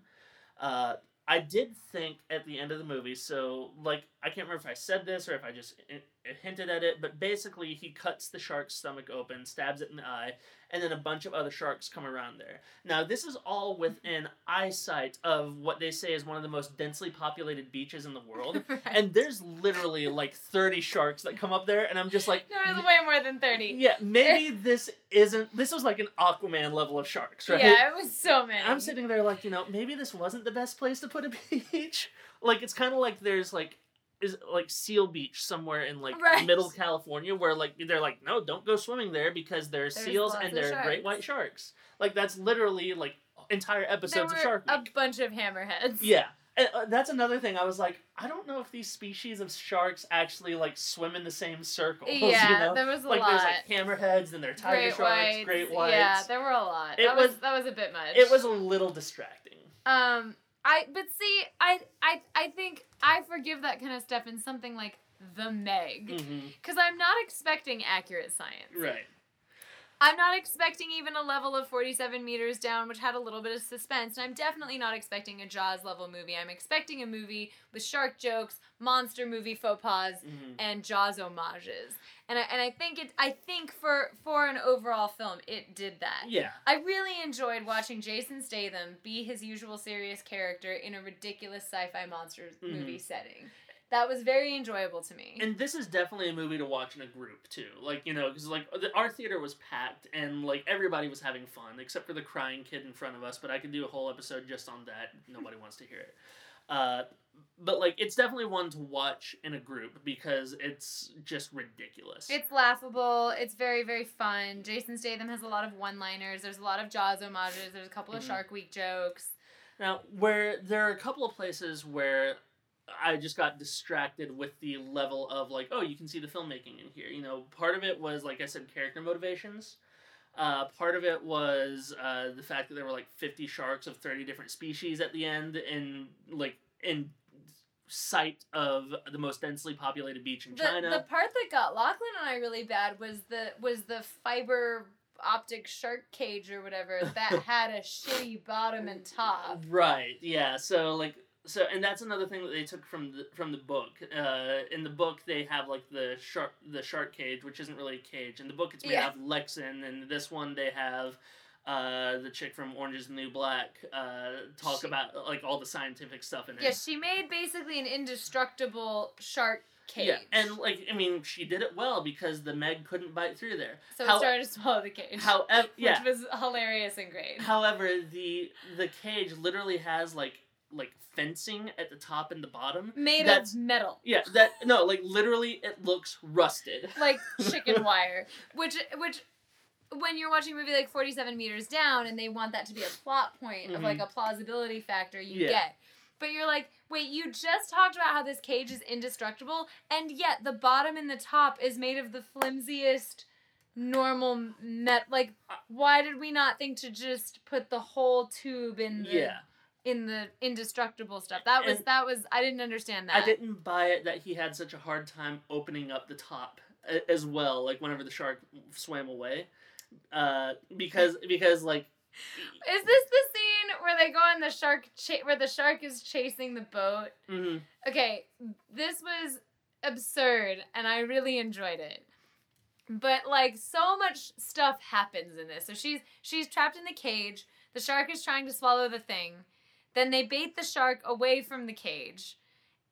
Uh, I did think at the end of the movie, so like I can't remember if I said this or if I just i- hinted at it, but basically he cuts the shark's stomach open, stabs it in the eye, and then a bunch of other sharks come around there. Now this is all within eyesight of what they say is one of the most densely populated beaches in the world, Right. and there's literally like thirty sharks that come up there, and I'm just like. there was way more than thirty. Yeah, maybe this isn't. This was like an Aquaman level of sharks, right? Yeah, it was so many. I'm sitting there like, you know, maybe this wasn't the best place to put a beach. like it's kind of like there's like is like Seal Beach somewhere in like Right. middle California where like they're like, no, don't go swimming there because there's, There's seals and there are great white sharks. Like that's literally like entire there episodes of Shark Week. a bunch of hammerheads. Yeah. And, uh, that's another thing. I was like, I don't know if these species of sharks actually like swim in the same circles. Yeah, you know? there was a like lot. there's like hammerheads and there are tiger great sharks, whites. great whites. Yeah, there were a lot. It that was, was- that was a bit much. it was a little distracting. Um, I but see, I I I think I forgive that kind of stuff in something like The Meg, mm-hmm. because I'm not expecting accurate science. Right. I'm not expecting even a level of 47 meters down, which had a little bit of suspense. And I'm definitely not expecting a Jaws level movie. I'm expecting a movie with shark jokes, monster movie faux pas, Mhm. and Jaws homages. And I, and I think it I think for for an overall film it did that. Yeah. I really enjoyed watching Jason Statham be his usual serious character in a ridiculous sci-fi monster movie setting. That was very enjoyable to me. And this is definitely a movie to watch in a group too. Like you know, because like the, our theater was packed and like everybody was having fun except for the crying kid in front of us. But I could do a whole episode just on that. Nobody wants to hear it. Uh, but like it's definitely one to watch in a group because it's just ridiculous. It's laughable. It's very, very fun. Jason Statham has a lot of one liners. There's a lot of Jaws homages. There's a couple of Mhm. Shark Week jokes. Now, where there are a couple of places where I just got distracted with the level of like, oh, you can see the filmmaking in here. You know, part of it was like I said, character motivations. Uh, part of it was uh, the fact that there were like fifty sharks of thirty different species at the end, and like in sight of the most densely populated beach in The, China. the part that got Lachlan and I really bad was the was the fiber optic shark cage or whatever that had a shitty bottom and top. Right. Yeah. So like so and that's another thing that they took from the from the book. Uh, in the book they have like the shark the shark cage, which isn't really a cage. In the book it's made Yeah. out of Lexan, and this one they have uh, the chick from Orange is the New Black uh, talk She- about like all the scientific stuff in it. Yeah, she made basically an indestructible shark cage. Yeah, and like I mean, she did it well because the Meg couldn't bite through there. so how- it started to swallow the cage. However, yeah. Which was hilarious and great. However, the the cage literally has like like fencing at the top and the bottom. Made That's- of metal. Yeah, that no, like literally, it looks rusted. like chicken wire, which which when you're watching a movie like 47 meters down and they want that to be a plot point of Mhm. like a plausibility factor you Yeah. get but you're like wait you just talked about how this cage is indestructible and yet the bottom and the top is made of the flimsiest normal met like why did we not think to just put the whole tube in the Yeah, in the indestructible stuff that was And- that was i didn't understand that I didn't buy it that he had such a hard time opening up the top as well. Like whenever the shark swam away, uh, because because like is this the scene where they go on the shark cha- where the shark is chasing the boat mhm, okay, this was absurd and I really enjoyed it. But like so much stuff happens in this. So she's she's trapped in the cage. The shark is trying to swallow the thing. Then they bait the shark away from the cage.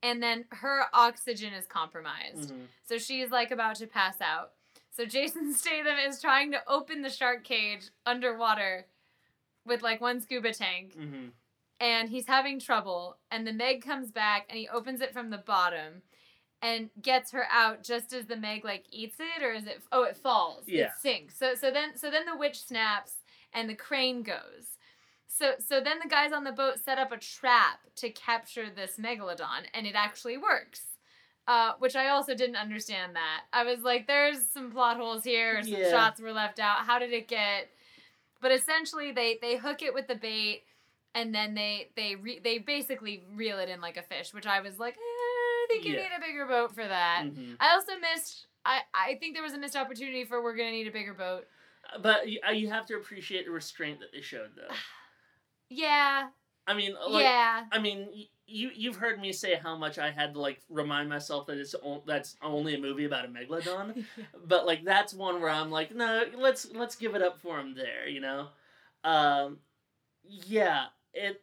And then her oxygen is compromised. mhm. So she's like about to pass out. So Jason Statham is trying to open the shark cage underwater with like one scuba tank Mhm. and he's having trouble and the meg comes back and he opens it from the bottom and gets her out just as the meg like eats it or is it oh it falls Yeah. it sinks so so then so then the witch snaps and the crane goes so so then the guys on the boat set up a trap to capture this megalodon and it actually works uh, which I also didn't understand that. I was like, there's some plot holes here, some Yeah. shots were left out. How did it get? But essentially, they they hook it with the bait, and then they they re- they basically reel it in like a fish, which I was like, eh, I think you Yeah. need a bigger boat for that. Mhm. I also missed. I I think there was a missed opportunity for we're gonna need a bigger boat. But you, uh, you have to appreciate the restraint that they showed, though. Yeah, I mean, like, yeah. I mean, you you've heard me say how much I had to like remind myself that it's o- that's only a movie about a megalodon, but like that's one where I'm like, no, let's let's give it up for him there, you know. Um, yeah, it,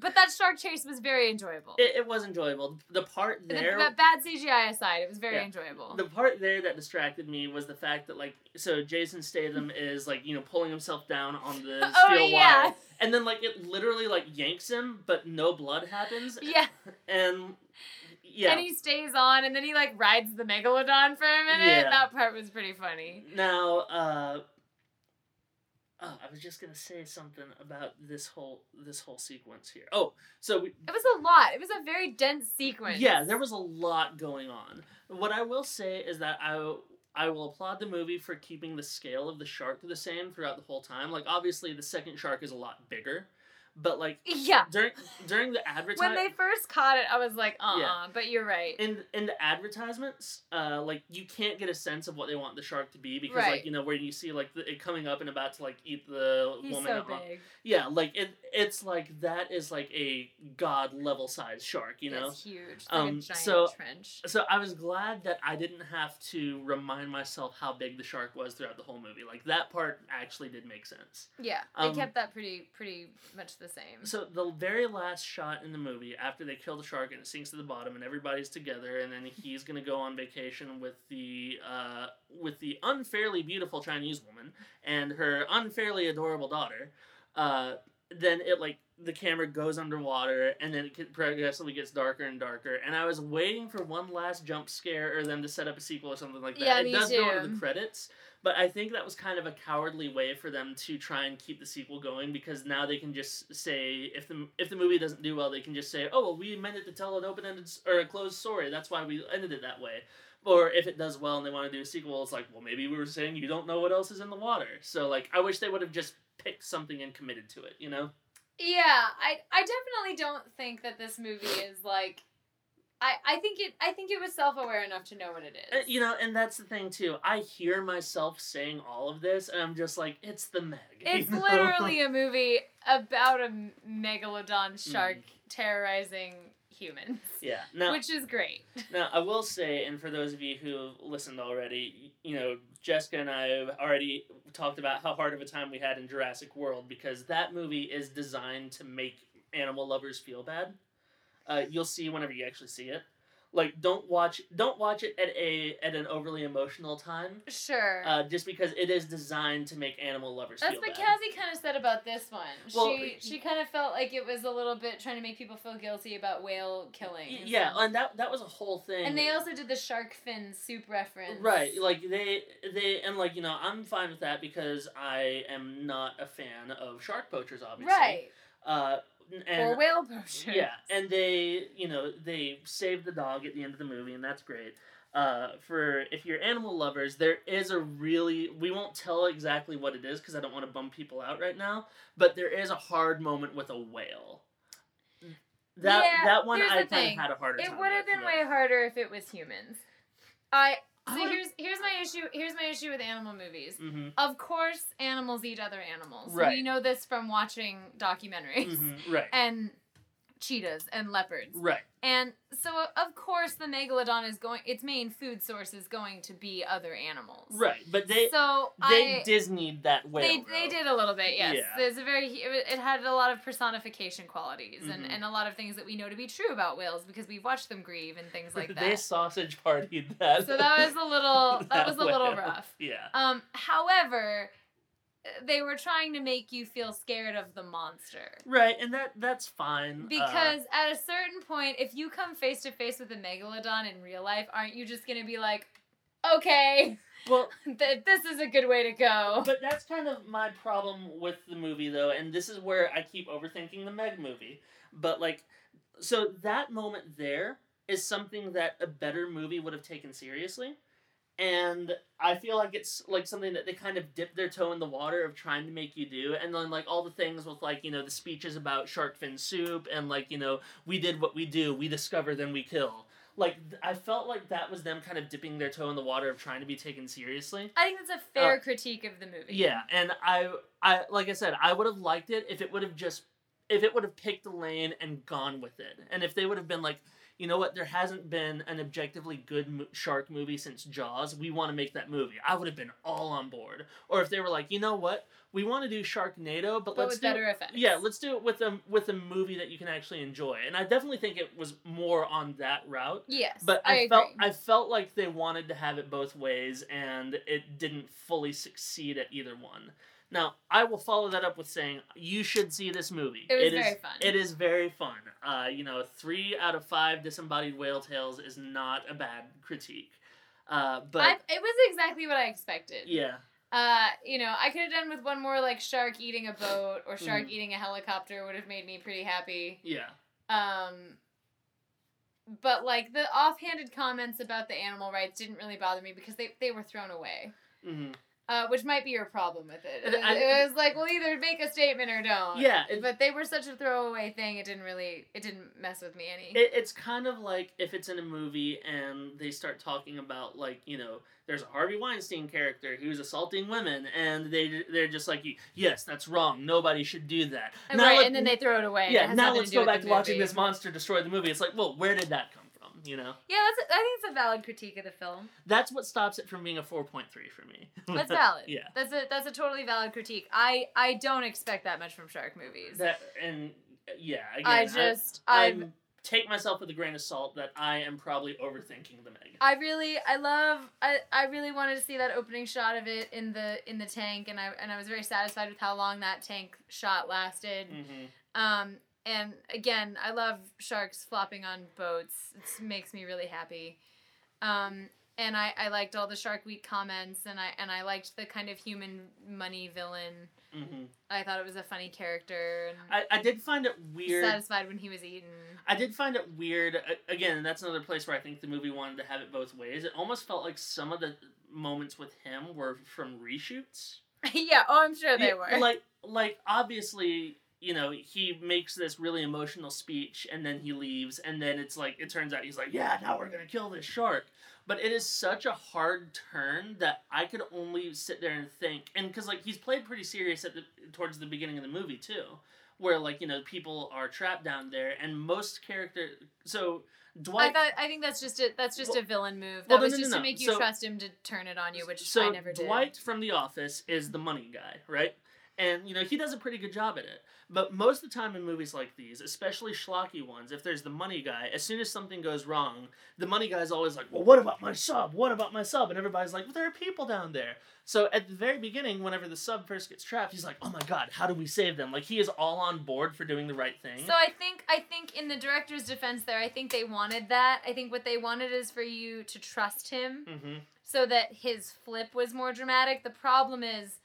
But that shark chase was very enjoyable. it it was enjoyable. The part The- there, that bad CGI aside, it was very Yeah. enjoyable. the part there that distracted me was the fact that like, so Jason Statham is like you know pulling himself down on the Oh, steel yeah. wire, and then like it literally like yanks him, but no blood happens, yeah. and yeah. And he stays on, and then he like rides the megalodon for a minute. Yeah. That part was pretty funny. Now, uh, oh, I was just gonna say something about this whole this whole sequence here. Oh, so we, It was a lot. It was a very dense sequence. yeah, there was a lot going on. What I will say is that I I will applaud the movie for keeping the scale of the shark the same throughout the whole time. Like obviously the second shark is a lot bigger, but like Yeah. during during the advertisement When they first caught it, I was like, uh Yeah. but you're right. in in the advertisements, uh, like you can't get a sense of what they want the shark to be because Right. like you know where you see like the, it coming up and about to like eat the He's woman. so big. Yeah, like it it's like that is like a god level size shark, you know. It's huge. Like Um, a giant so- trench. So I was glad that I didn't have to remind myself how big the shark was throughout the whole movie. Like that part actually did make sense. Yeah, um, they kept that pretty pretty much the same. So the very last shot in the movie, after they kill the shark and it sinks to the bottom, and everybody's together, and then he's gonna go on vacation with the uh, with the unfairly beautiful Chinese woman and her unfairly adorable daughter. Uh, then it like the camera goes underwater, and then it progressively gets darker and darker. And I was waiting for one last jump scare or them to set up a sequel or something like that. Yeah, it me does go into too. the credits. But I think that was kind of a cowardly way for them to try and keep the sequel going because now they can just say if the if the movie doesn't do well, they can just say, "Oh, well, we meant it to tell an open-ended or a closed story. That's why we ended it that way." Or if it does well and they want to do a sequel, it's like, "Well, maybe we were saying you don't know what else is in the water." So like, I wish they would have just picked something and committed to it. You know? Yeah, I I definitely don't think that this movie is like I I think it I think it was self-aware enough to know what it Uh, you know, and that's the thing too. I hear myself saying all of this, and I'm just like, "It's the Meg." It's know? literally a movie about a megalodon shark Mm. terrorizing humans, yeah. Now, which is great. Now, I will say, and for those of you who listened already, you know, Jessica and I have already talked about how hard of a time we had in Jurassic World because that movie is designed to make animal lovers feel bad. Uh, you'll see whenever you actually see it. Like, don't watch, don't watch it at a at an overly emotional time, Sure. uh, just because it is designed to make animal lovers That's feel what. Cassie kind of said about this one. Well, she she kind of felt like it was a little bit trying to make people feel guilty about whale killing. And yeah, stuff. and that that was a whole thing. and they also did the shark fin soup reference. Right, like they they and like you know I'm fine with that because I am not a fan of shark poachers, obviously. Right. Uh, and or whale poachers. yeah, and they you know they save the dog at the end of the movie, and that's great. Uh, for if you're animal lovers, there is a really we won't tell exactly what it is because I don't want to bum people out right now. But there is a hard moment with a whale. That Yeah, that one I kind of had a harder It would have been but- way harder if it was humans. I Would've- here's here's my issue. Here's my issue with animal movies. Mhm, Of course, animals eat other animals. We know this from watching documentaries mhm, right, and cheetahs and leopards. right. And so, of course, the megalodon is going. Its main food source is going to be other animals. Right, but they so they I, Disneyed that whale. they, they did a little bit, yes. Yeah. There's a very it it had a lot of personification qualities and, Mhm. and a lot of things that we know to be true about whales because we've watched them grieve and things like that. they sausage partied that. so that was a little that, that was a little rough. Yeah. Um, however, they were trying to make you feel scared of the monster. Right, and that that's fine. uh, Because at a certain point, if you come face to face with a megalodon in real life, aren't you just gonna be like, okay, well, th- this is a good way to go? but that's kind of my problem with the movie though, and this is where I keep overthinking the Meg movie. But like so that moment there is something that a better movie would have taken seriously. And I feel like it's like something that they kind of dip their toe in the water of trying to make you do, and then like all the things with like you know the speeches about shark fin soup and like you know we did what we do, we discover then we kill. Like I felt like that was them kind of dipping their toe in the water of trying to be taken seriously. I think that's a fair uh, critique of the movie. Yeah, and I, I like I said, I would have liked it if it would have just, if it would have picked the lane and gone with it, and if they would have been like, you know what, there hasn't been an objectively good mo- shark movie since Jaws. We want to make that movie. I would have been all on board. Or if they were like, you know what, we want to do Sharknado, but, But let's with do better effects. yeah, let's do it with a with a movie that you can actually enjoy. And I definitely think it was more on that route. Yes. But I, I, felt. I felt like they wanted to have it both ways, and it didn't fully succeed at either one. Now I will follow that up with saying you should see this movie. It was is- very fun. It is very fun. Uh, you know, three out of five disembodied whale tails is not a bad critique. Uh, but I, it was exactly what I expected. yeah, Uh, you know, I could have done with one more like shark eating a boat or shark Mhm. eating a helicopter would have made me pretty happy. yeah, Um, but like the offhanded comments about the animal rights didn't really bother me because they, they were thrown away. hmm uh, which might be your problem with it. It was, I- it was like, well, either make a statement or don't. Yeah, it- but they were such a throwaway thing. It didn't really, it didn't mess with me any. It, it's kind of like if it's in a movie and they start talking about like you know there's a Harvey Weinstein character who's assaulting women and they they're just like yes that's wrong nobody should do that And Now right, let- and then they throw it away. and it yeah now let's go back to watching this monster destroy the movie it's like well where did that come from you know Yeah, that's. I think it's a valid critique of the film. that's what stops it from being a 4.3 for me That's valid. yeah That's a that's a totally valid critique. I I don't expect that much from shark movies. that and yeah again, I just I I'm take myself with a grain of salt that I am probably overthinking the Meg I really I love I, I really wanted to see that opening shot of it in the in the tank and I and I was very satisfied with how long that tank shot lasted. hmm Um and again, I love sharks flopping on boats. It makes me really happy. Um and I, I liked all the Shark Week comments and I and I liked the kind of human money villain. hmm I thought it was a funny character and I, I did find it weird satisfied when he was eaten. I did find it weird. Again, that's another place where I think the movie wanted to have it both ways. It almost felt like some of the moments with him were from reshoots. yeah, oh I'm sure they Yeah, were. Like, like obviously, you know, he makes this really emotional speech, and then he leaves, and then it's like it turns out he's like, yeah, now we're gonna kill this shark. But it is such a hard turn that I could only sit there and think, and because like he's played pretty serious at the towards the beginning of the movie too, where like you know people are trapped down there, and most character so Dwight. I thought I think that's just a that's just Well- a villain move. That well, no, was no, no, just no. to make you So- trust him to turn it on you, which so I never did. Dwight from The Office is the money guy, right? And you know he does a pretty good job at it. But most of the time in movies like these, especially schlocky ones, if there's the money guy, as soon as something goes wrong, the money guy's always like, "Well, what about my sub? What about my sub?" And everybody's like, well, "There are people down there." So at the very beginning, whenever the sub first gets trapped, he's like, "Oh my god, how do we save them?" Like he is all on board for doing the right thing. So I think I think in the director's defense there, I think they wanted that. I think what they wanted is for you to trust him hmm so that his flip was more dramatic. The problem is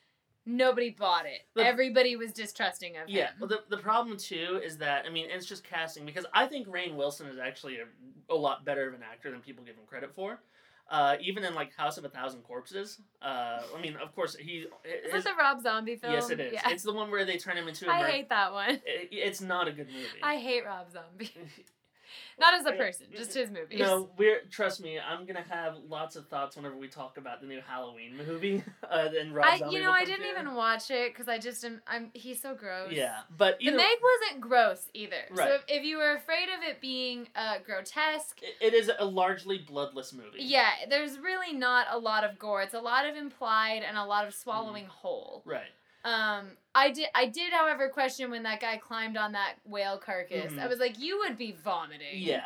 nobody bought it. The- Everybody was distrusting of Yeah, him. well, the, the problem too is that I mean it's just casting because I think Rainn Wilson is actually a, a lot better of an actor than people give him credit for. Uh, even in like House of a Thousand Corpses, uh, I mean, of course he. Is his- that the Rob Zombie film? yes, it is. Yeah. It's the one where they turn him into a. I mer- hate that one. It, it's not a good movie. I hate Rob Zombie. Not as a person, just his movies. No, we're trust me. I'm gonna have lots of thoughts whenever we talk about the new Halloween movie. Uh, then Rob I, Zombie you know, I didn't through. even watch it because I just am. I'm. He's so gross. Yeah, but The Meg wasn't gross either. So Right. if, if you were afraid of it being uh, grotesque, it- it is a largely bloodless movie. yeah, there's really not a lot of gore. It's a lot of implied and a lot of swallowing whole. Right. Um, I did. I did, however, question when that guy climbed on that whale carcass. Mhm. I was like, you would be vomiting. Yeah.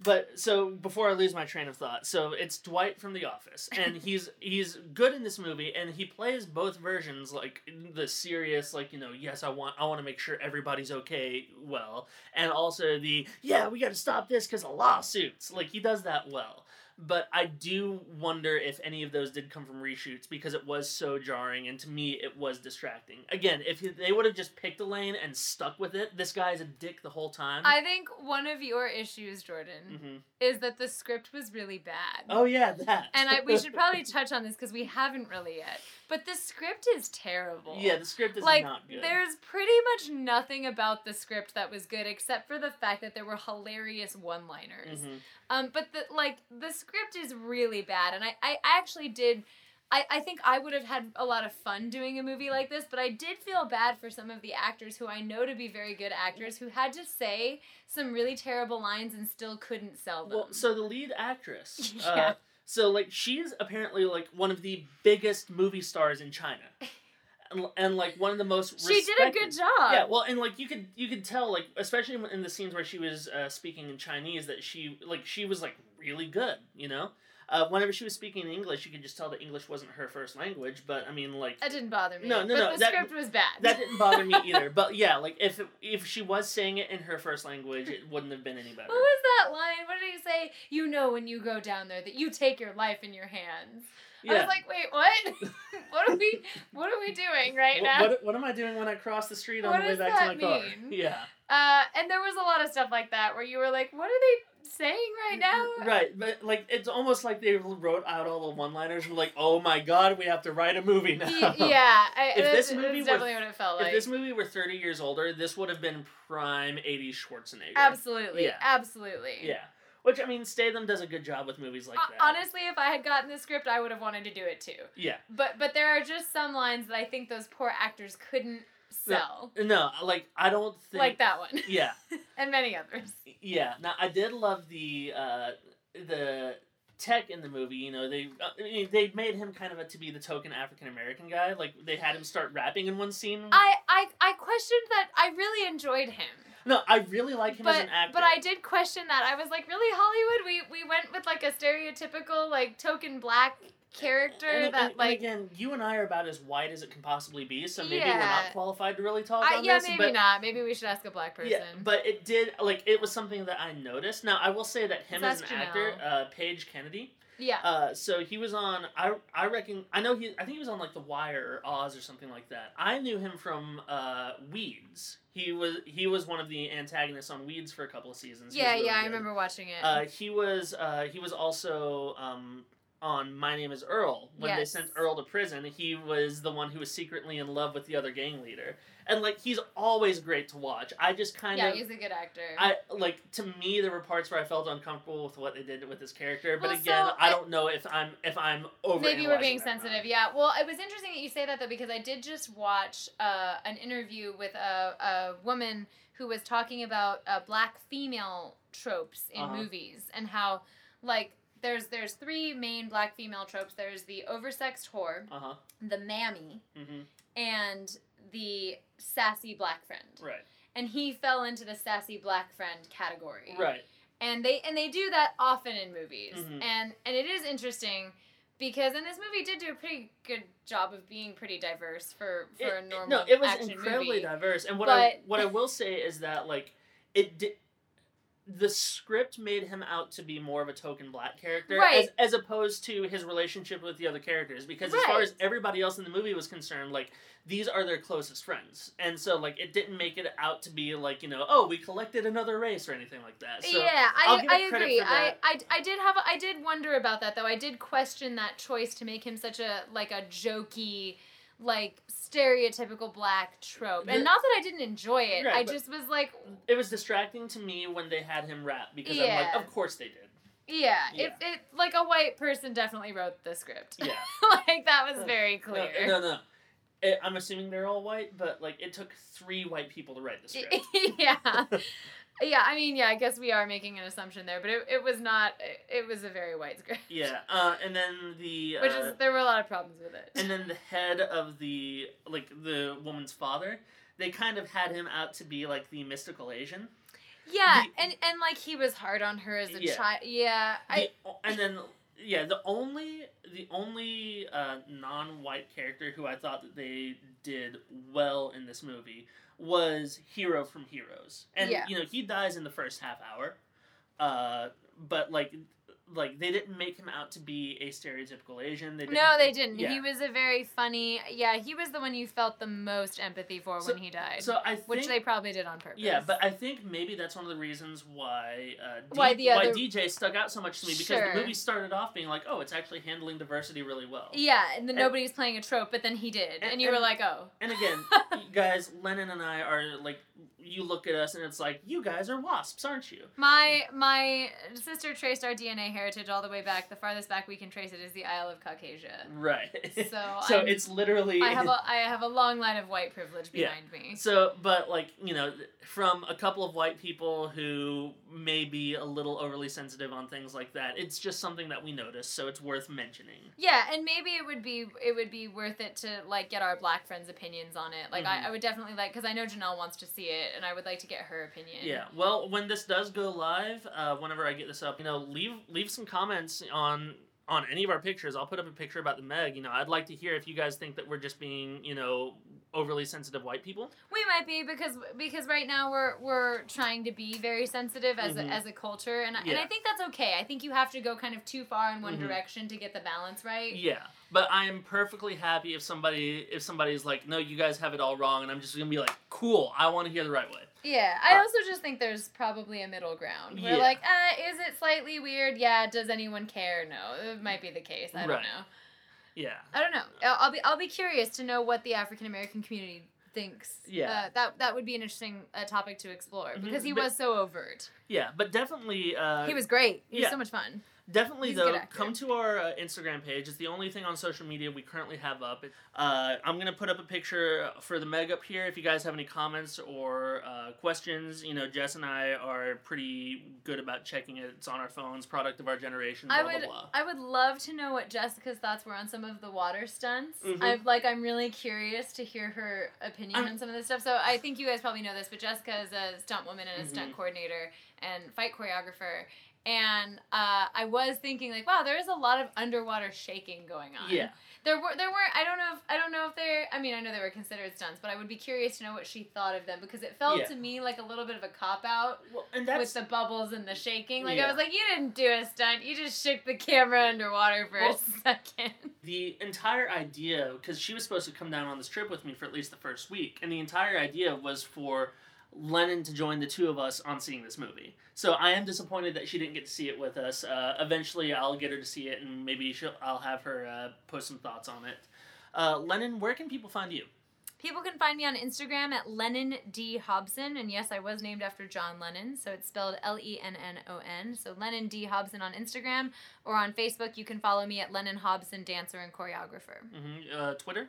But so before I lose my train of thought, so it's Dwight from The Office, and he's he's good in this movie, and he plays both versions, like the serious, like you know, yes, I want I want to make sure everybody's okay, well, and also the yeah, we got to stop this because of lawsuits. Like he does that well. But I do wonder if any of those did come from reshoots because it was so jarring, and to me, it was distracting. Again, if they would have just picked a lane and stuck with it, this guy's a dick the whole time. I think one of your issues, Jordan, hmm is that the script was really bad. Oh yeah, that. And I, we should probably touch on this because we haven't really yet. But the script is terrible. yeah, the script is like not good. there's pretty much nothing about the script that was good except for the fact that there were hilarious one-liners. Mhm. Um, but the like the script is really bad, and I I actually did. I, I think I would have had a lot of fun doing a movie like this, but I did feel bad for some of the actors who I know to be very good actors who had to say some really terrible lines and still couldn't sell them. Well, so the lead actress, Yeah. uh, so like she's apparently like one of the biggest movie stars in China, and, and like one of the most. she did a good job. Yeah, well, and like you could you could tell like especially in the scenes where she was uh, speaking in Chinese that she like she was like really good, you know. Uh, whenever she was speaking in English, you could just tell that English wasn't her first language. But I mean, like That didn't bother me. No, no, but no, The that- script was bad. that didn't bother me either. But yeah, like if it, if she was saying it in her first language, it wouldn't have been any better. What was that line? What did he say? You know when you go down there that you take your life in your hands. I was like, wait, what? what are we? What are we doing right now? What, what am I doing when I cross the street on What the way back to my that car? mean? Yeah. Uh, and there was a lot of stuff like that where you were like, what are they saying right mm, now? Mm, right, but like it's almost like they wrote out all the one-liners and were like, "Oh my god, we have to write a movie now." Yeah, I, If this movie were- definitely what it felt If this movie were 30 years older, this would have been prime 80s Schwarzenegger. absolutely, Yeah. absolutely. Yeah. Which I mean, Statham does a good job with movies like that. Honestly, if I had gotten the script, I would have wanted to do it too. Yeah. But but there are just some lines that I think those poor actors couldn't sell, No, like I don't think like that one, Yeah. and many others. Yeah. Now I did love the uh the tech in the movie, you know, they uh, I mean, they made him kind of a, to be the token African American guy. Like they had him start rapping in one scene. I, I I questioned that. I really enjoyed him. no, I really like him but as an actor. but I did question that. I was like, really Hollywood? We we went with like a stereotypical like token black character and, that and- and like. again, you and I are about as white as it can possibly be, so maybe we're not qualified to really talk I, on yeah, this. maybe but not. Maybe we should ask a black person. Yeah, but it did like it was something that I noticed. Now I will say that him as an actor, uh, Page Kennedy. yeah. Uh, so he was on. I I reckon I know he. I think he was on like The Wire or Oz or something like that. I knew him from uh, Weeds. He was he was one of the antagonists on Weeds for a couple of seasons. Yeah, really yeah, I remember watching it. Uh, he was uh, he was also um, on My Name Is Earl when they sent Earl to prison. He was the one who was secretly in love with the other gang leader, and like he's always great to watch. I just kind of yeah, he's a good actor. I like to me there were parts where I felt uncomfortable with what they did with this character, but Well, again, so I I- don't know if I'm if I'm over. Maybe we're being sensitive. Yeah. Well, it was interesting that you say that though because I did just watch uh, an interview with a, a woman who was talking about uh, black female tropes in Uh-huh. movies and how like there's there's three main black female tropes. There's the oversexed whore, Uh huh. the mammy, hmm and the sassy black friend. Right. And he fell into the sassy black friend category Right. and they and they do that often in movies Mhm. and and it is interesting because and this movie did do a pretty good job of being pretty diverse for for a It- normal no, it was incredibly movie. diverse, and what I what I will say is that like it did. The script made him out to be more of a token black character, Right. as, as opposed to his relationship with the other characters. Because as far as everybody else in the movie was concerned, like these are their closest friends, and so like it didn't make it out to be like you know, oh, we collected another race or anything like that. So yeah, I, I agree. I. I I did have a, I did wonder about that though. I did question that choice to make him such a like a jokey like stereotypical black trope. And not that I didn't enjoy it. Right, I just was like it was distracting to me when they had him rap because I'm like, of course they did. yeah, Yeah. It, it like a white person definitely wrote the script. Yeah. like that was very No, clear. No, no. It, I'm assuming they're all white, but like it took three white people to write the script. yeah. Yeah, I mean, yeah, I guess we are making an assumption there, but it, it was not, it, it was a very white script. yeah, uh, and then the uh, Which is, there were a lot of problems with it. and then the head of the like the woman's father, they kind of had him out to be like the mystical Asian. yeah, the- and, and like he was hard on her as a Yeah. child. Yeah, I, and then yeah, the only the only uh, non-white character who I thought that they did well in this movie was Hiro from Heroes, and Yeah. you know he dies in the first half hour, uh, but like like they didn't make him out to be a stereotypical Asian. They didn't, no, they didn't. Yeah. He was a very funny, yeah, he was the one you felt the most empathy for So- when he died. So I think which they probably did on purpose. Yeah, but I think maybe that's one of the reasons why uh, D- Why the other- why DJ stuck out so much to me because Sure. the movie started off being like, oh, it's actually handling diversity really well. Yeah, and then And- nobody's playing a trope, but then he did. And, And- you were like, oh. And again, guys, Lennon and I are like, you look at us and it's like, you guys are wasps, aren't you? My my sister traced our DNA heritage all the way back. The farthest back we can trace it is the Isle of Caucasia. Right. So so I'm- it's literally. I have a I have a long line of white privilege Yeah. behind me. So, but like you know, from a couple of white people who may be a little overly sensitive on things like that, it's just something that we notice, so it's worth mentioning. Yeah, and maybe it would be it would be worth it to like get our black friends' opinions on it. Like Mhm. I, I would definitely like because I know Janelle wants to see it, and I would like to get her opinion. Yeah. Well, when this does go live, uh, whenever I get this up, you know, leave leave some comments on on any of our pictures. I'll put up a picture about the Meg. You know, I'd like to hear if you guys think that we're just being, you know, overly sensitive white people. We might be because because right now we're we're trying to be very sensitive as Mhm. a, as a culture, and I and I think that's okay. I think you have to go kind of too far in one Mhm. direction to get the balance right. Yeah. But I am perfectly happy if somebody if somebody's like, no, you guys have it all wrong, and I'm just gonna be like, cool. I want to hear the right way. Yeah, I Uh, also just think there's probably a middle ground. We're Yeah. like, uh, is it slightly weird? Yeah. Does anyone care? No, it might be the case. I don't know. Yeah. I don't know. I'll, be I'll be curious to know what the African American community thinks. Yeah. uh, that that would be an interesting uh, topic to explore because he but- was so overt. Yeah, but definitely. Uh, he was great. He was so much fun. Definitely, He's though, come to our uh, Instagram page. It's the only thing on social media we currently have up. Uh, I'm gonna put up a picture for the Meg up here. If you guys have any comments or uh, questions, you know, Jess and I are pretty good about checking it. It's on our phones, product of our generation. Blah I would blah. I would love to know what Jessica's thoughts were on some of the water stunts. Mhm. I'm like I'm really curious to hear her opinion I'm- on some of this stuff. So I think you guys probably know this, but Jessica is a stunt woman and a stunt Mhm. coordinator and fight choreographer. And uh, I was thinking like, wow, there is a lot of underwater shaking going on. Yeah. There were there weren't I don't know if I don't know if they're I mean I know they were considered stunts, but I would be curious to know what she thought of them because it felt Yeah. to me like a little bit of a cop out Well, and with the bubbles and the shaking. Like I was like, you didn't do a stunt. You just shook the camera underwater for Well- a second. the entire idea because she was supposed to come down on this trip with me for at least the first week and the entire idea was for lennon to join the two of us on seeing this movie. So i am disappointed that she didn't get to see it with us. Uh, eventually i'll get her to see it and maybe she'll, i'll have her uh, post some thoughts on it. Uh, lennon where can people find you? People can find me on Instagram at Lennon D. Hobson, and yes, I was named after John Lennon, so it's spelled L E N N O N. So Lennon D. Hobson on Instagram, or on Facebook, you can follow me at Lennon Hobson, dancer and choreographer. hmm uh, twitter?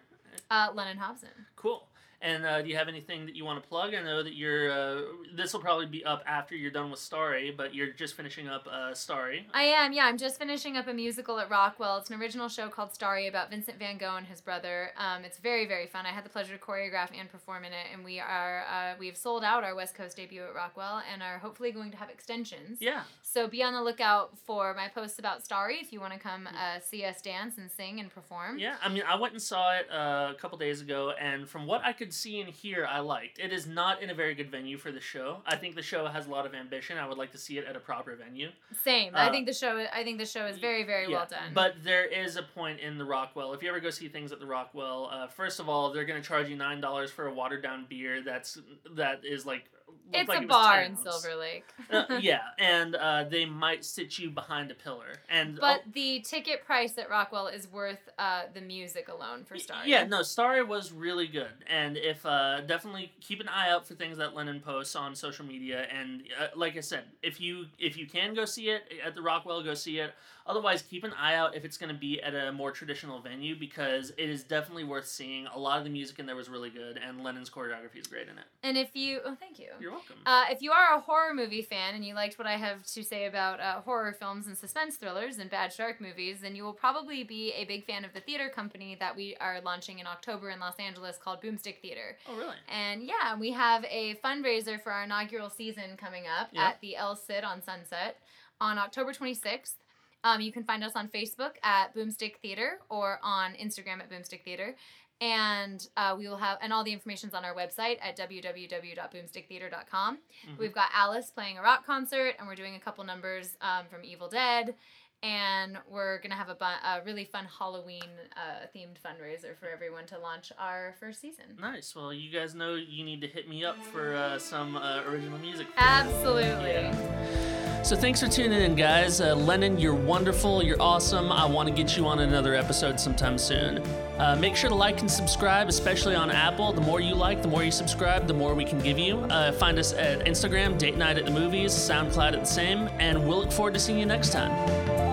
Uh, Lennon Hobson. cool and uh, do you have anything that you want to plug? I know that you're. Uh, this will probably be up after you're done with Starry, but you're just finishing up uh, Starry. I am, yeah. I'm just finishing up a musical at Rockwell. It's an original show called Starry about Vincent Van Gogh and his brother. Um, it's very, very fun. I had the pleasure to choreograph and perform in it, and we are uh, we've sold out our West Coast debut at Rockwell, and are hopefully going to have extensions. Yeah. So be on the lookout for my posts about Starry if you want to come uh, see us dance and sing and perform. Yeah, I mean, I went and saw it uh, a couple days ago, and from what I could see and hear, I liked. It is not in a very good venue for the show. I think the show has a lot of ambition. I would like to see it at a proper venue. Same. I Uh, think the show. I think the show is very, very Yeah, well done. But there is a point in the Rockwell. If you ever go see things at the Rockwell, uh, first of all, they're going to charge you nine dollars for a watered down beer. That's that is like. It's like a it bar 10 in. Silver Lake. Uh, yeah, and uh, they might sit you behind a pillar, and But the ticket price at Rockwell is worth uh, the music alone for Starry. Yeah, no, Starry was really good, and if uh, definitely keep an eye out for things that Lennon posts on social media. And uh, like I said, if you if you can go see it at the Rockwell, go see it. Otherwise, keep an eye out if it's going to be at a more traditional venue because it is definitely worth seeing. A lot of the music in there was really good, and Lennon's choreography is great in it. And if you, oh, thank you. You're welcome. Uh, if you are a horror movie fan and you liked what I have to say about uh, horror films and suspense thrillers and bad shark movies, then you will probably be a big fan of the theater company that we are launching in October in Los Angeles called Boomstick Theater. oh, really? And yeah, we have a fundraiser for our inaugural season coming up Yeah. at the El Cid on Sunset on October 26th. Um, you can find us on Facebook at Boomstick Theater or on Instagram at Boomstick Theater. And uh, we will have, and all the information's on our website at www.boomsticktheater.com. Mhm. We've got Alice playing a rock concert, and we're doing a couple numbers um, from Evil Dead. And we're gonna have a, bu- a really fun Halloween uh, themed fundraiser for everyone to launch our first season. Nice. Well, you guys know you need to hit me up for uh, some uh, original music. Absolutely. Yeah. So thanks for tuning in, guys. Uh, Lennon, you're wonderful. You're awesome. I want to get you on another episode sometime soon. Uh, make sure to like and subscribe, especially on Apple. The more you like, the more you subscribe, the more we can give you. Uh, find us at Instagram, Date Night at the Movies, SoundCloud at the same, and we'll look forward to seeing you next time.